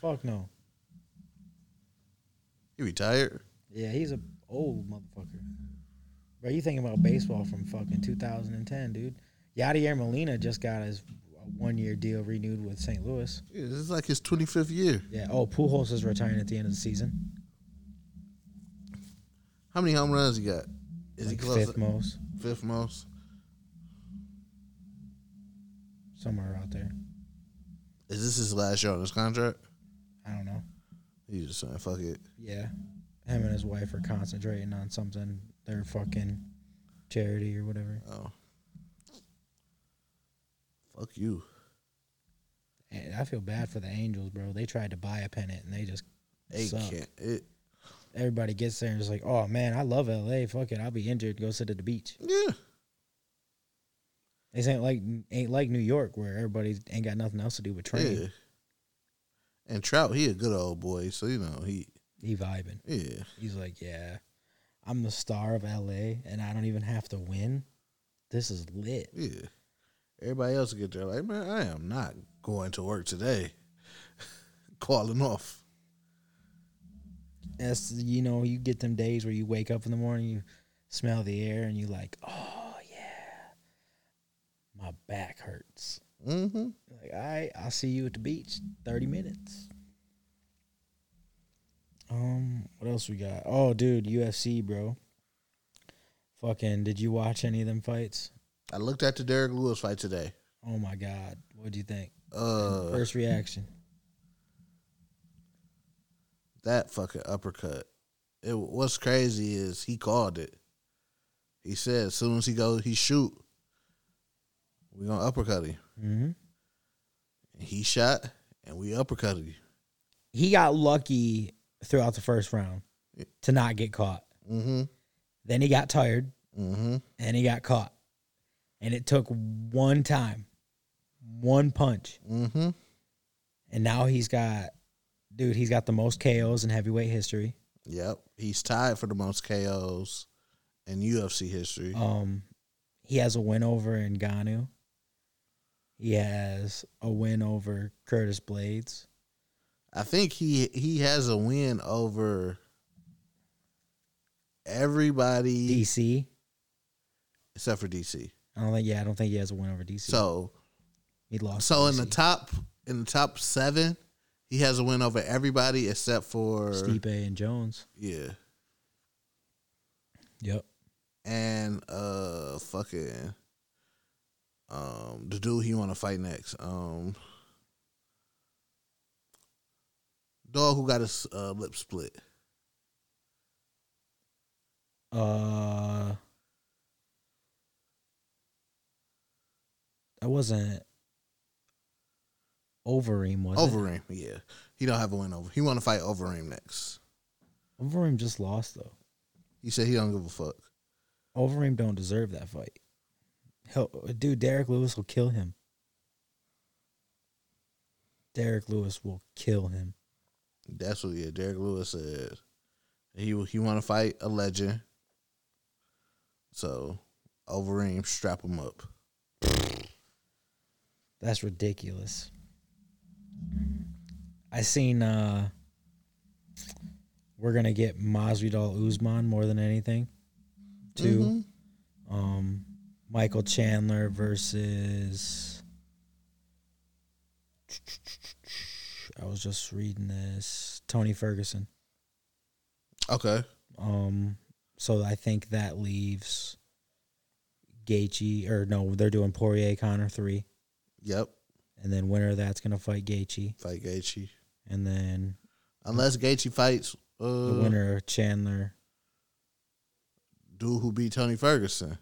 Fuck no. He retired. Yeah, he's a old motherfucker. Bro, you thinking about baseball from fucking 2010, dude? Yadier Molina just got his one year deal renewed with St. Louis. Yeah, this is like his twenty fifth year. Yeah. Oh, Pujols is retiring at the end of the season. How many home runs he got? Is like he close? fifth most, Fifth most. somewhere out there. Is this his last year on his contract? I don't know. He's just saying, fuck it. Yeah. Him and his wife are concentrating on something. Their fucking charity or whatever. Oh. Fuck you. And I feel bad for the Angels, bro. They tried to buy a pennant and they just They suck. can't. It, Everybody gets there and just like, oh man, I love LA. Fuck it, I'll be injured. Go sit at the beach. yeah. This ain't like ain't like New York where everybody ain't got nothing else to do but train. Yeah. And Trout, he a good old boy, so you know he. He vibing. Yeah. He's like, yeah, I'm the star of LA and I don't even have to win. This is lit. Yeah. Everybody else get there like, man, I am not going to work today. Calling off. That's you know, you get them days where you wake up in the morning, you smell the air, and you like, oh my back hurts. Mm-hmm. Like, all right, I'll see you at the beach. Thirty minutes. Um, what else we got? Oh, dude, UFC, bro. Fucking, did you watch any of them fights? I looked at the Derrick Lewis fight today. Oh my god, what do you think? Uh, First reaction. that fucking uppercut. It what's crazy is he called it. He said as soon as he goes, he shoot. We gonna uppercut him. Mm-hmm. He shot, and we uppercutted him. He got lucky throughout the first round to not get caught. Mm-hmm. Then he got tired Mm-hmm. and he got caught. And it took one time, one punch. Mm-hmm. And now he's got, dude, he's got the most KOs in heavyweight history. Yep. He's tied for the most KOs in UFC history. Um, he has a win over Ngannou. He has a win over Curtis Blaydes. I think he he has a win over everybody DC. except for DC. I don't think. Yeah, I don't think he has a win over DC. So he lost. so in the top in the top seven, he has a win over everybody except for Stipe and Jones. yeah, Yep. and uh fucking um the dude he want to fight next um dog who got his uh, lip split. Uh, that wasn't. Overeem was it? Overeem, yeah. He don't have a win over. He want to fight Overeem next. Overeem just lost though. He said he don't give a fuck. Overeem don't deserve that fight. Hell, dude, Derrick Lewis will kill him. Derrick Lewis will kill him. That's what yeah. Derrick Lewis said he he want to fight a legend. So Overeem, strap him up. That's ridiculous. I seen uh we're gonna get Masvidal Usman more than anything. 2 Mhm. Um Michael Chandler versus I was just reading this. Tony Ferguson. Okay. Um so I think that leaves Gaethje or no, they're doing Poirier Conor 3 Yep. and then winner of that's going to fight Gaethje Fight Gaethje. and then Unless Gaethje fights the uh winner Chandler dude who beat Tony Ferguson.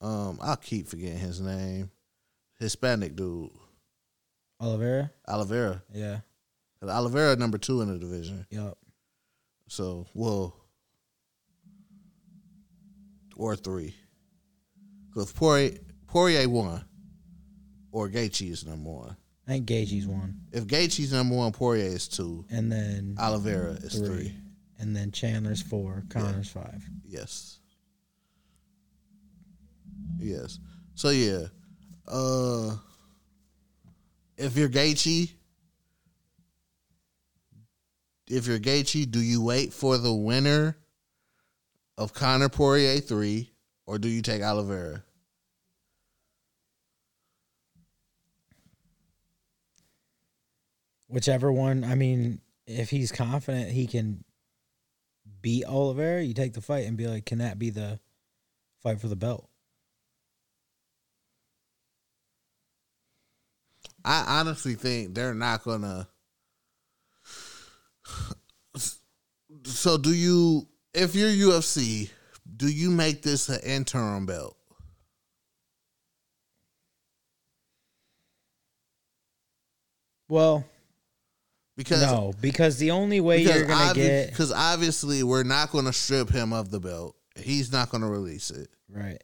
Um, I'll keep forgetting his name. Hispanic dude, Oliveira. Oliveira. Yeah. 'Cause Oliveira number two in the division. Yep. So well, or three. Because Poirier, Poirier won, or Gaethje is number one. I think Gaethje's one, If Gaethje's number one, Poirier is two. and then Oliveira is three. three. and then Chandler's four, Conor's five. Yes. Yes. So yeah. Uh if you're Gaethje, if you're Gaethje, do you wait for the winner of Conor Poirier 3 or do you take Oliveira? Whichever one. I mean, if he's confident he can beat Oliveira, you take the fight and be like, can that be the fight for the belt? I honestly think they're not gonna. So, do you, if you're UFC, do you make this an interim belt? Well, Because no, because the only way you're gonna obvi- get because obviously we're not going to strip him of the belt. He's not going to release it. Right.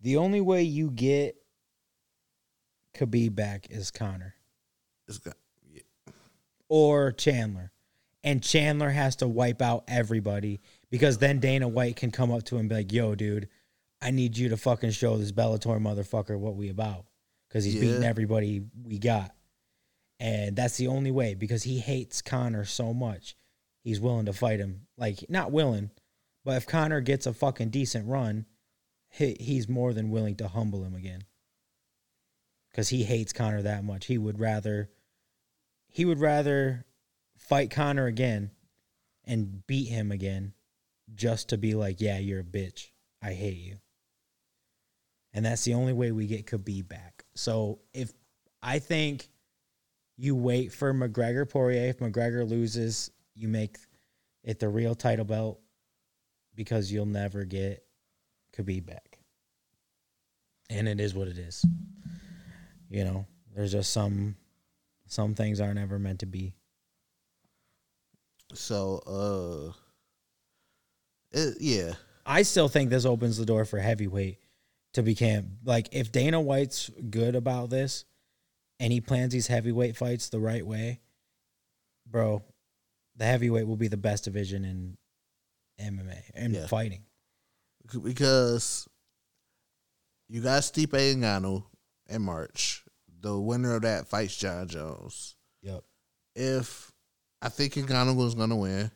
The only way you get Khabib back is Conor got, or Chandler. And Chandler has to wipe out everybody because then Dana White can come up to him and be like, yo, dude, I need you to fucking show this Bellator motherfucker what we about. Because he's beating everybody we got. And that's the only way because he hates Conor so much. He's willing to fight him. Like, not willing, but if Conor gets a fucking decent run, he, he's more than willing to humble him again. Because he hates Conor that much. He would rather he would rather fight Conor again and beat him again just to be like, yeah, you're a bitch. I hate you. And that's the only way we get Khabib back. So if I think you wait for McGregor Poirier, if McGregor loses, you make it the real title belt because you'll never get Khabib back. And it is what it is. You know, there's just some some things aren't ever meant to be. so, uh, it, yeah. I still think this opens the door for heavyweight to become like if Dana White's good about this and he plans these heavyweight fights the right way, bro, the heavyweight will be the best division in MMA and Yeah. fighting. because you got Stipe Ngannou in March. The winner of that fights Jon Jones. Yep. If I think Ngannou was gonna win,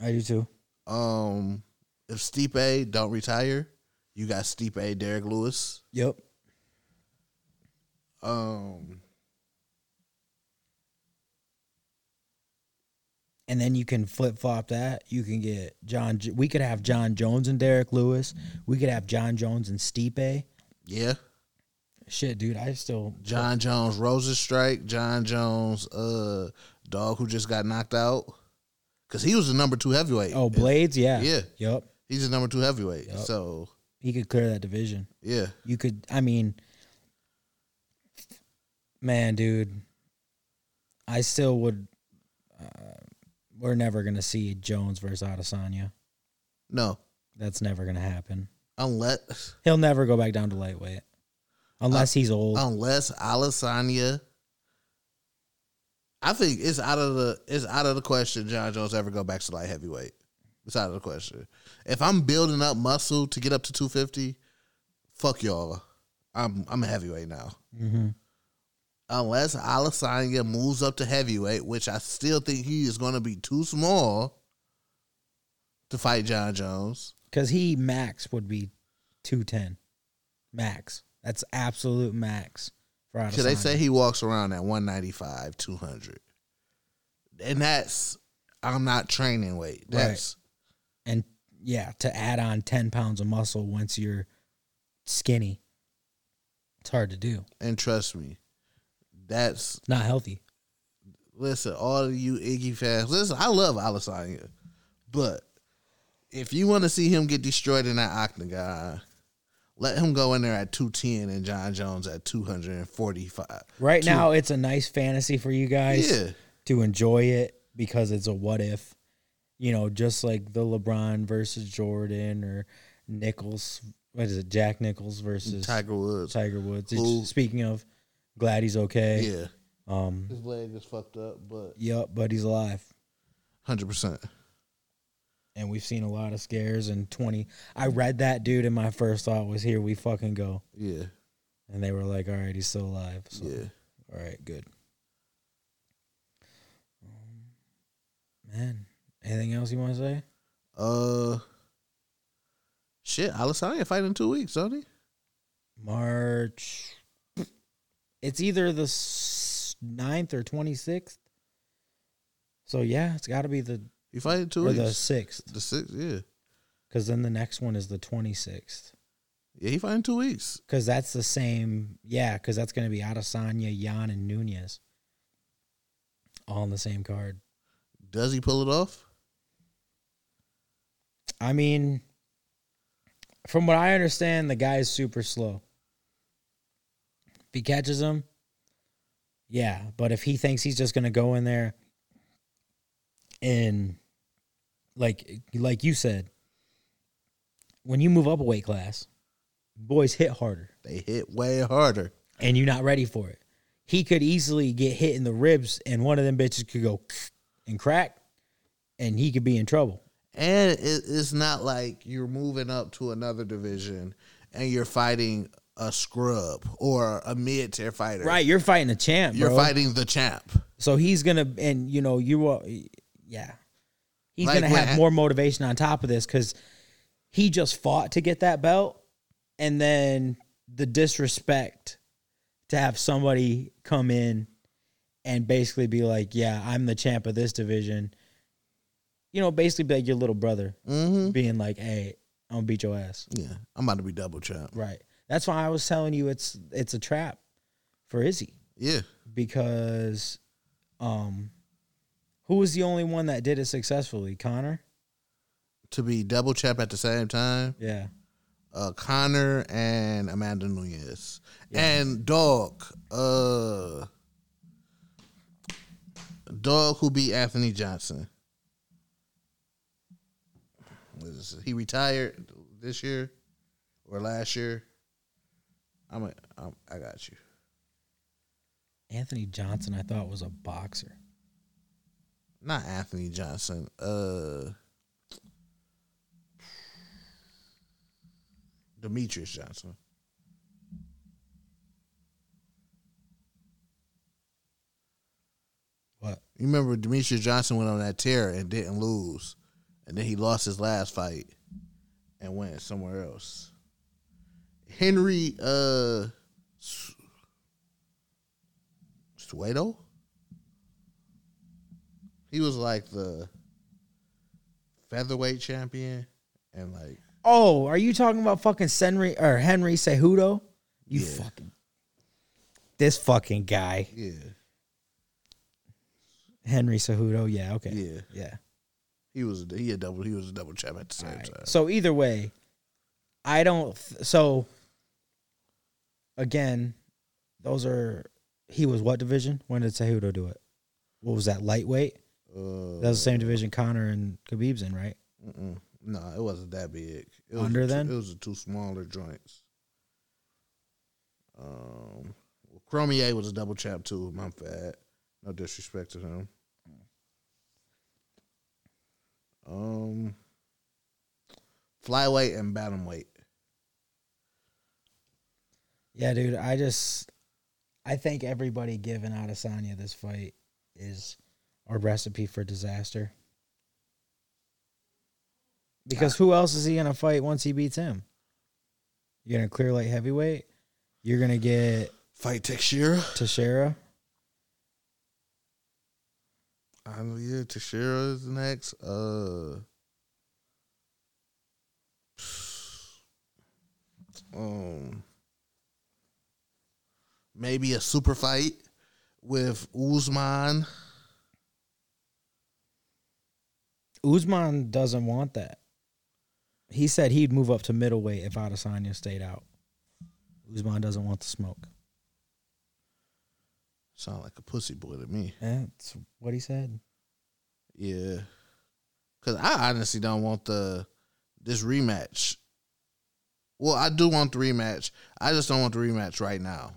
I do too. um, if Stipe don't retire, you got Stipe Derrick Lewis. Yep. Um, And then you can flip flop that. You can get Jon. We could have Jon Jones and Derrick Lewis. We could have Jon Jones and Stipe. yeah, Shit, dude, I still Jon Jones Roses strike. Jon Jones, uh, dog who just got knocked out because he was the number two heavyweight. Oh, Blaydes, yeah, Yeah. yep. he's the number two heavyweight. Yep. So He could clear that division. yeah, You could, I mean, man, dude, I still would. Uh, we're never gonna see Jones versus Adesanya. No, That's never gonna happen. unless He'll never go back down to lightweight, unless he's old. unless Adesanya. I think it's out of the it's out of the question. Jon Jones ever go back to light heavyweight? It's out of the question. If I'm building up muscle to get up to 250, fuck y'all. I'm I'm a heavyweight now. hmm Unless Adesanya moves up to heavyweight, which I still think he is going to be too small to fight Jon Jones. Because he max would be two ten, max. That's absolute max for Adesanya. So they say he walks around at 195, 200. And that's, I'm not training weight. That's, and yeah, to add on ten pounds of muscle once you're skinny, it's hard to do. and trust me, that's, not healthy. listen, all of you Izzy fans, listen, I love Adesanya. But if you want to see him get destroyed in that octagon, let him go in there at 210 and Jon Jones at 245. Right Two- now, it's a nice fantasy for you guys Yeah. to enjoy it because it's a what if. You know, just like the LeBron versus Jordan or Nicklaus. What is it? Jack Nicklaus versus Tiger Woods. Tiger Woods. Who- Speaking of, glad he's okay. Yeah. Um. His leg is fucked up, but Yep, but he's alive. 100%. And we've seen a lot of scares. And twenty, I read that dude, and my first thought was, "Here we fucking go." Yeah. And they were like, "All right, he's still alive." So, Yeah. all right, good. Um, man, anything else you want to say? Uh, shit, Adesanya fight in two weeks, don't he? March. It's either the s- 9th or twenty sixth. So yeah, it's got to be the He fight in two or weeks. the sixth, The sixth, yeah, because then the next one is the twenty sixth. yeah, he fight in two weeks. Because that's the same, yeah. Because that's going to be Adesanya, Yan, and Nunes, all on the same card. Does he pull it off? I mean, from what I understand, the guy is super slow. If he catches him, yeah. But if he thinks he's just going to go in there and, like, like you said, when you move up a weight class, boys hit harder. They hit way harder. and you're not ready for it. He could easily get hit in the ribs, and one of them bitches could go and crack, and he could be in trouble. And it's not like you're moving up to another division and you're fighting a scrub or a mid tier fighter. Right, you're fighting a champ. You're bro. fighting the champ. so he's gonna, and you know, you, uh, yeah, he's Like gonna have I- more motivation on top of this because he just fought to get that belt, and then the disrespect to have somebody come in and basically be like, "Yeah, I'm the champ of this division." You know, basically be like your little brother. Mm-hmm. being like, "Hey, I'm gonna beat your ass." Yeah, I'm about to be double champ. Right. That's why I was telling you it's it's a trap for Izzy Yeah, because, um, who was the only one that did it successfully? Conor. to be double champ at the same time. Yeah. uh, Conor and Amanda Nunes. And Dog, uh Dog who beat Anthony Johnson. He retired this year or last year. I'm, a, I'm I got you. Anthony Johnson, I thought was a boxer. Not Anthony Johnson. Uh Demetrious Johnson. What? You remember Demetrious Johnson went on that tear and didn't lose, and then he lost his last fight and went somewhere else. Henry uh Cejudo? He was like the featherweight champion and like Oh, are you talking about fucking Henry or Henry Cejudo? You Yeah. fucking this fucking guy, yeah, Henry Cejudo. Yeah. Okay. yeah. Yeah. He was he a double he was a double champ at the same Alright. time. So either way, I don't. th- So again, those are He was what division? When did Cejudo do it? What was that? Lightweight. Uh, That was the same division Conor and Khabib's in, right? Mm-mm. No, it wasn't that big. It was Under two- then? It was the two smaller joints. Um, well, was a double champ too. My bad. No disrespect to him. Um, flyweight and bantamweight. Yeah, dude. I just, I think everybody giving Adesanya this fight is a recipe for disaster. Because who else is he gonna fight once he beats him? You're gonna clear light heavyweight. You're gonna get Fight Teixeira. Teixeira. I know, yeah, Teixeira is next. Uh, um, maybe a super fight with Usman. Usman doesn't want that. He said he'd move up to middleweight if Adesanya stayed out. Usman doesn't want the smoke. Sound like a pussy boy to me. That's what he said. Yeah, because I honestly don't want the this rematch. Well, I do want the rematch. I just don't want the rematch right now.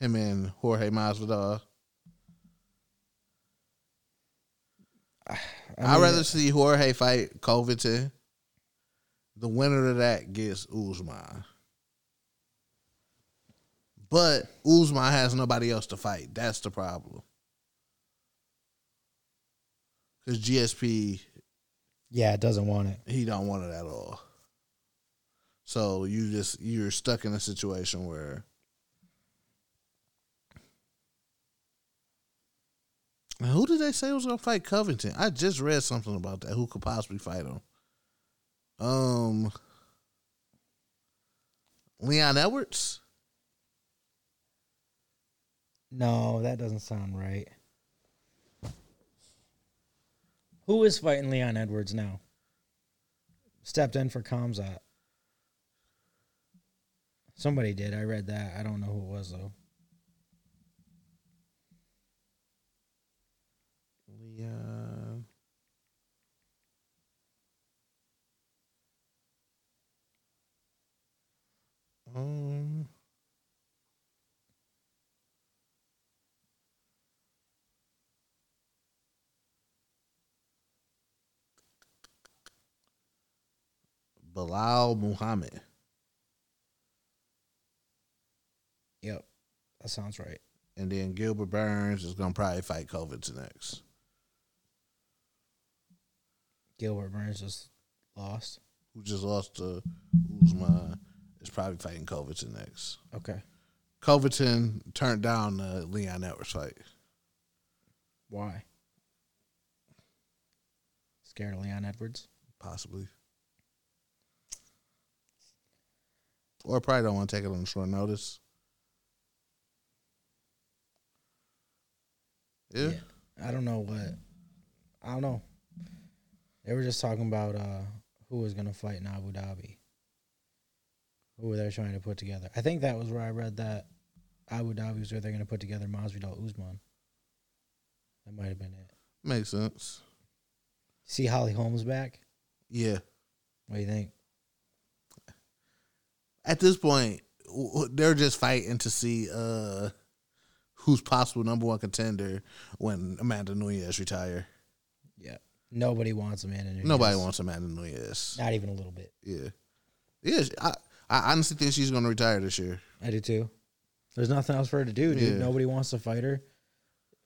Him and Jorge Masvidal. I I'd mean, rather see Jorge fight Covington. The winner of that gets Usman. But Usman has nobody else to fight. That's the problem. Because GSP, Yeah, doesn't want it. he don't want it at all. So you just you're stuck in a situation where Now, who did they say was gonna fight Covington? I just read something about that. Who could possibly fight him? Um, Leon Edwards. No, that doesn't sound right. Who is fighting Leon Edwards now? Stepped in for Khamzat. Somebody did. I read that. I don't know who it was though. Leon. Um. Belal Muhammad. Yep. That sounds right. And then Gilbert Burns is gonna probably fight Covington next. Gilbert Burns just lost. Who just lost to Usman is probably fighting Covington next. Okay. Covington turned down the Leon Edwards fight. Why? Scared of Leon Edwards? Possibly. Or probably don't want to take it on short notice. Yeah. I don't know what. I don't know. They were just talking about uh, who was going to fight in Abu Dhabi. Who were they trying to put together? I think that was where I read that Abu Dhabi was where they're going to put together Masvidal Usman. That might have been it. Makes sense. See Holly Holmes back? Yeah. What do you think? At this point, they're just fighting to see uh who's possible number one contender when Amanda Nunes retire. Yeah. Nobody wants him in. Nobody wants Amanda Nunes. Not even a little bit. Yeah. Yeah, I, I honestly think she's going to retire this year. I do too. There's nothing else for her to do, dude. Yeah. Nobody wants to fight her.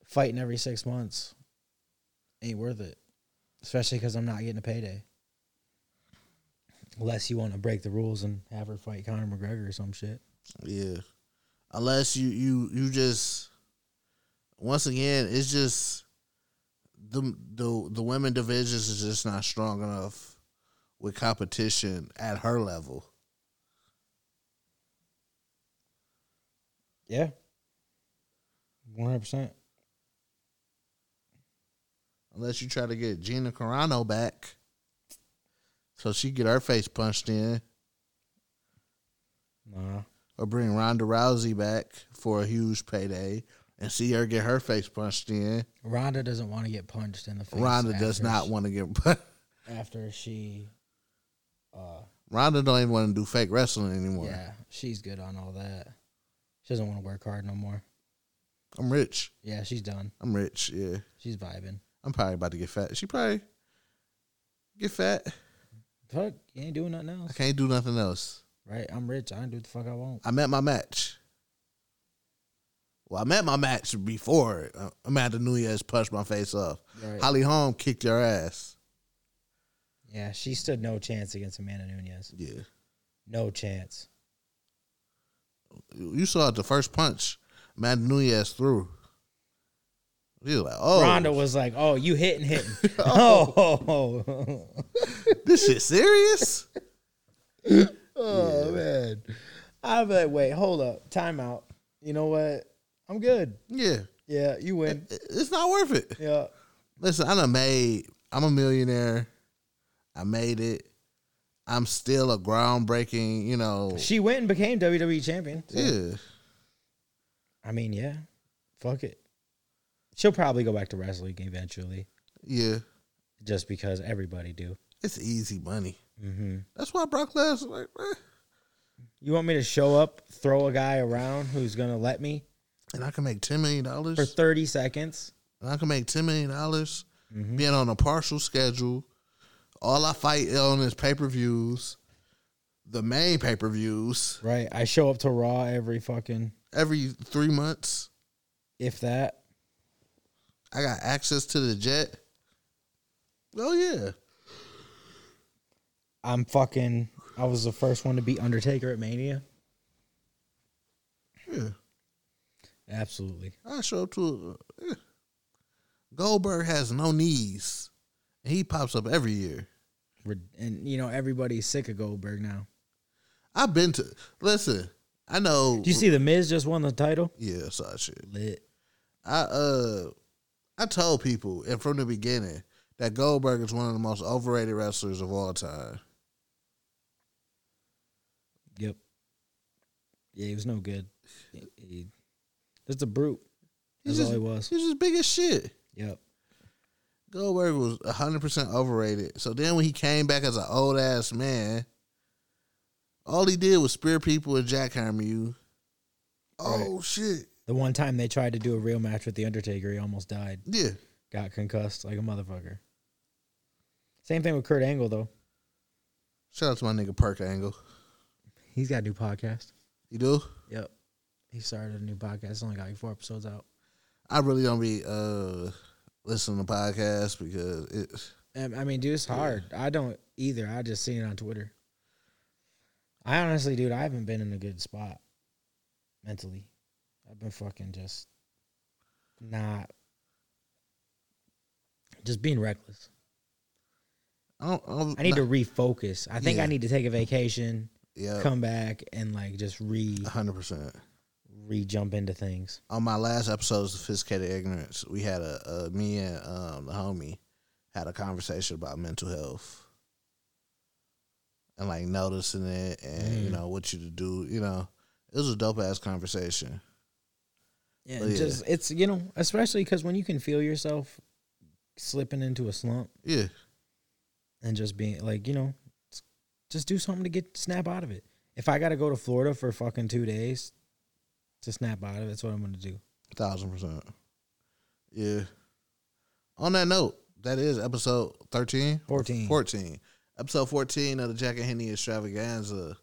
Fighting every six months ain't worth it, especially because I'm not getting a payday. Unless you want to break the rules and have her fight Conor McGregor or some shit. Yeah. Unless you you you just once again, it's just the the the women divisions is just not strong enough with competition at her level. Yeah, one hundred percent. Unless you try to get Gina Carano back. So she get her face punched in. Nah, or bring Ronda Rousey back for a huge payday and see her get her face punched in. Ronda doesn't want to get punched in the face. Ronda does not want to get punched. after she. Uh, Ronda don't even want to do fake wrestling anymore. yeah, she's good on all that. She doesn't want to work hard no more. I'm rich. Yeah, she's done. I'm rich. Yeah. She's vibing. I'm probably about to get fat. She probably get fat. Fuck, you ain't doing nothing else. I can't do nothing else. right? I'm rich. I can do what the fuck I want. I met my match. Well, I met my match before Amanda Nunes punched my face off. Right. Holly Holm kicked your ass. Yeah, she stood no chance against Amanda Nunes. Yeah. No chance. You saw the first punch Amanda Nunes threw. You was like, oh, Ronda was like, "Oh, you hitting, hitting." oh, oh. this shit serious? oh man. I'm like, wait, hold up, time out. You know what? I'm good. yeah. Yeah, you win. It's not worth it. Yeah, Listen, I done made, I'm a millionaire. I made it. I'm still a groundbreaking, you know. she went and became WWE champion. so- Yeah. I mean, yeah, fuck it. She'll probably go back to wrestling eventually, Yeah. just because everybody do. It's easy money. hmm That's why Brock Lesnar, like, eh. You want me to show up, throw a guy around who's gonna let me and I can make $10 million. for thirty seconds? and I can make $10 million Mm-hmm. being on a partial schedule. All I fight on is pay per views, the main pay per views, Right. I show up to Raw every fucking every three months. if that. I got access to the jet. Oh, yeah. I'm fucking. I was the first one to beat Undertaker at Mania. Yeah. Absolutely. I show up to a, eh. Goldberg has no knees. And he pops up every year. And you know everybody's sick of Goldberg now. I've been to listen, I know Do you see the Miz just won the title? Yeah, I saw shit. Lit. I uh I told people and from the beginning that Goldberg is one of the most overrated wrestlers of all time. Yep. Yeah, he was no good. He, he, just a brute. That's just, all he was. He's just big as shit. Yep. Goldberg was hundred percent overrated. So then when he came back as an old ass man, all he did was spear people and jackhammer you. Oh shit. The one time they tried to do a real match with the Undertaker, he almost died. Yeah. Got concussed like a motherfucker. Same thing with Kurt Angle though. Shout out to my nigga Perk Angle. He's got a new podcast. You do? Yep. He started a new podcast. It's only got like four episodes out. I really don't be uh listening to podcasts because it I mean, dude, it's hard. I don't either. I just seen it on Twitter. I honestly, dude, I haven't been in a good spot mentally. I've been fucking just not just being reckless. I don't, I, need to refocus. I think Yeah. I need to take a vacation, yeah, come back, and like just re hundred percent. Re jump into things. On my last episode of Sophisticated Ignorance, we had a, a me and um, the homie had a conversation about mental health and like noticing it and you Mm. know what you to do. You know, it was a dope ass conversation. Yeah, yeah. just it's you know, especially because when you can feel yourself slipping into a slump Yeah, and just being like, you know, just do something to get snap out of it. If I got to go to Florida for fucking two days to snap out of it, that's what I'm gonna do. thousand percent. Yeah. On that note, that is episode 13? 14. 14. Episode 14 of the Jack N Henny extravaganza.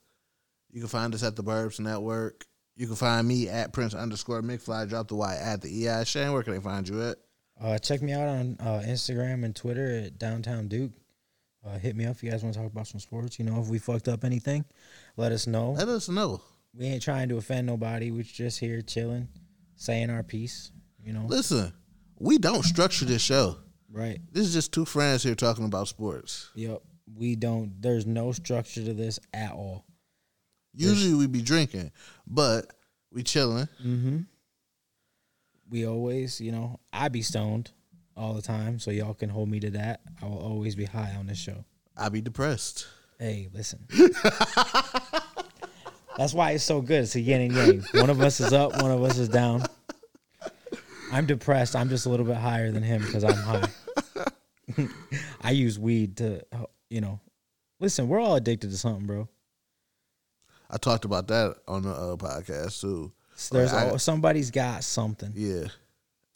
You can find us at the Burbs Network. You can find me at Prince underscore McFly. Drop the Y at the EI. Shane, where can they find you at? Uh, check me out on uh, Instagram and Twitter at Downtown Duke. Uh, hit me up if you guys want to talk about some sports. You know, if we fucked up anything, let us know. Let us know. We ain't trying to offend nobody. We're just here chilling, saying our piece. You know, Listen, we don't structure this show. right? This is just two friends here talking about sports. Yep. We don't. There's no structure to this at all. Usually we be drinking, but we chilling. Mm-hmm. We always, you know, I be stoned all the time, so y'all can hold me to that. I will always be high on this show. I be depressed. Hey, listen. That's why it's so good. It's a yin and yang. One of us is up, one of us is down. I'm depressed. I'm just a little bit higher than him because I'm high. I use weed to, you know, listen. We're all addicted to something, bro. I talked about that on the uh, podcast too. So there's I- somebody's got something. Yeah,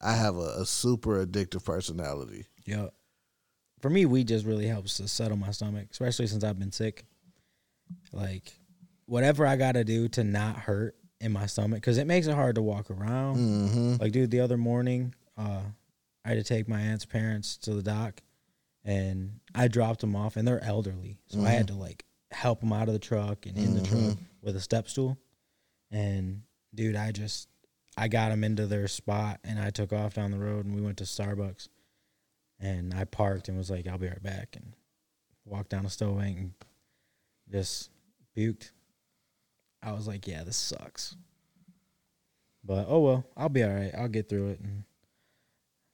I have a, a super addictive personality. Yep. For me, weed just really helps to settle my stomach, especially since I've been sick. Like, whatever I got to do to not hurt in my stomach, because it makes it hard to walk around. Mm-hmm. Like, dude, the other morning, uh, I had to take my aunt's parents to the dock, and I dropped them off, and they're elderly, so I had to like help them out of the truck and in the truck with a step stool. And dude, I just I got them into their spot, and I took off down the road, and we went to Starbucks, and I parked and was like, "I'll be right back," and walked down to Stowbank and just puked. I was like, "Yeah, this sucks." But oh well, I'll be all right. I'll get through it. And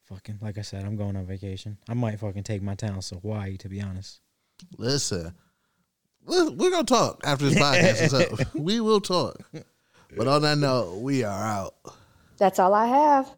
fucking, like I said, I'm going on vacation. I might fucking take my talents to Hawaii, to be honest. Listen, we're, we're gonna talk after this podcast is up. We will talk. But on that note, we are out. That's all I have.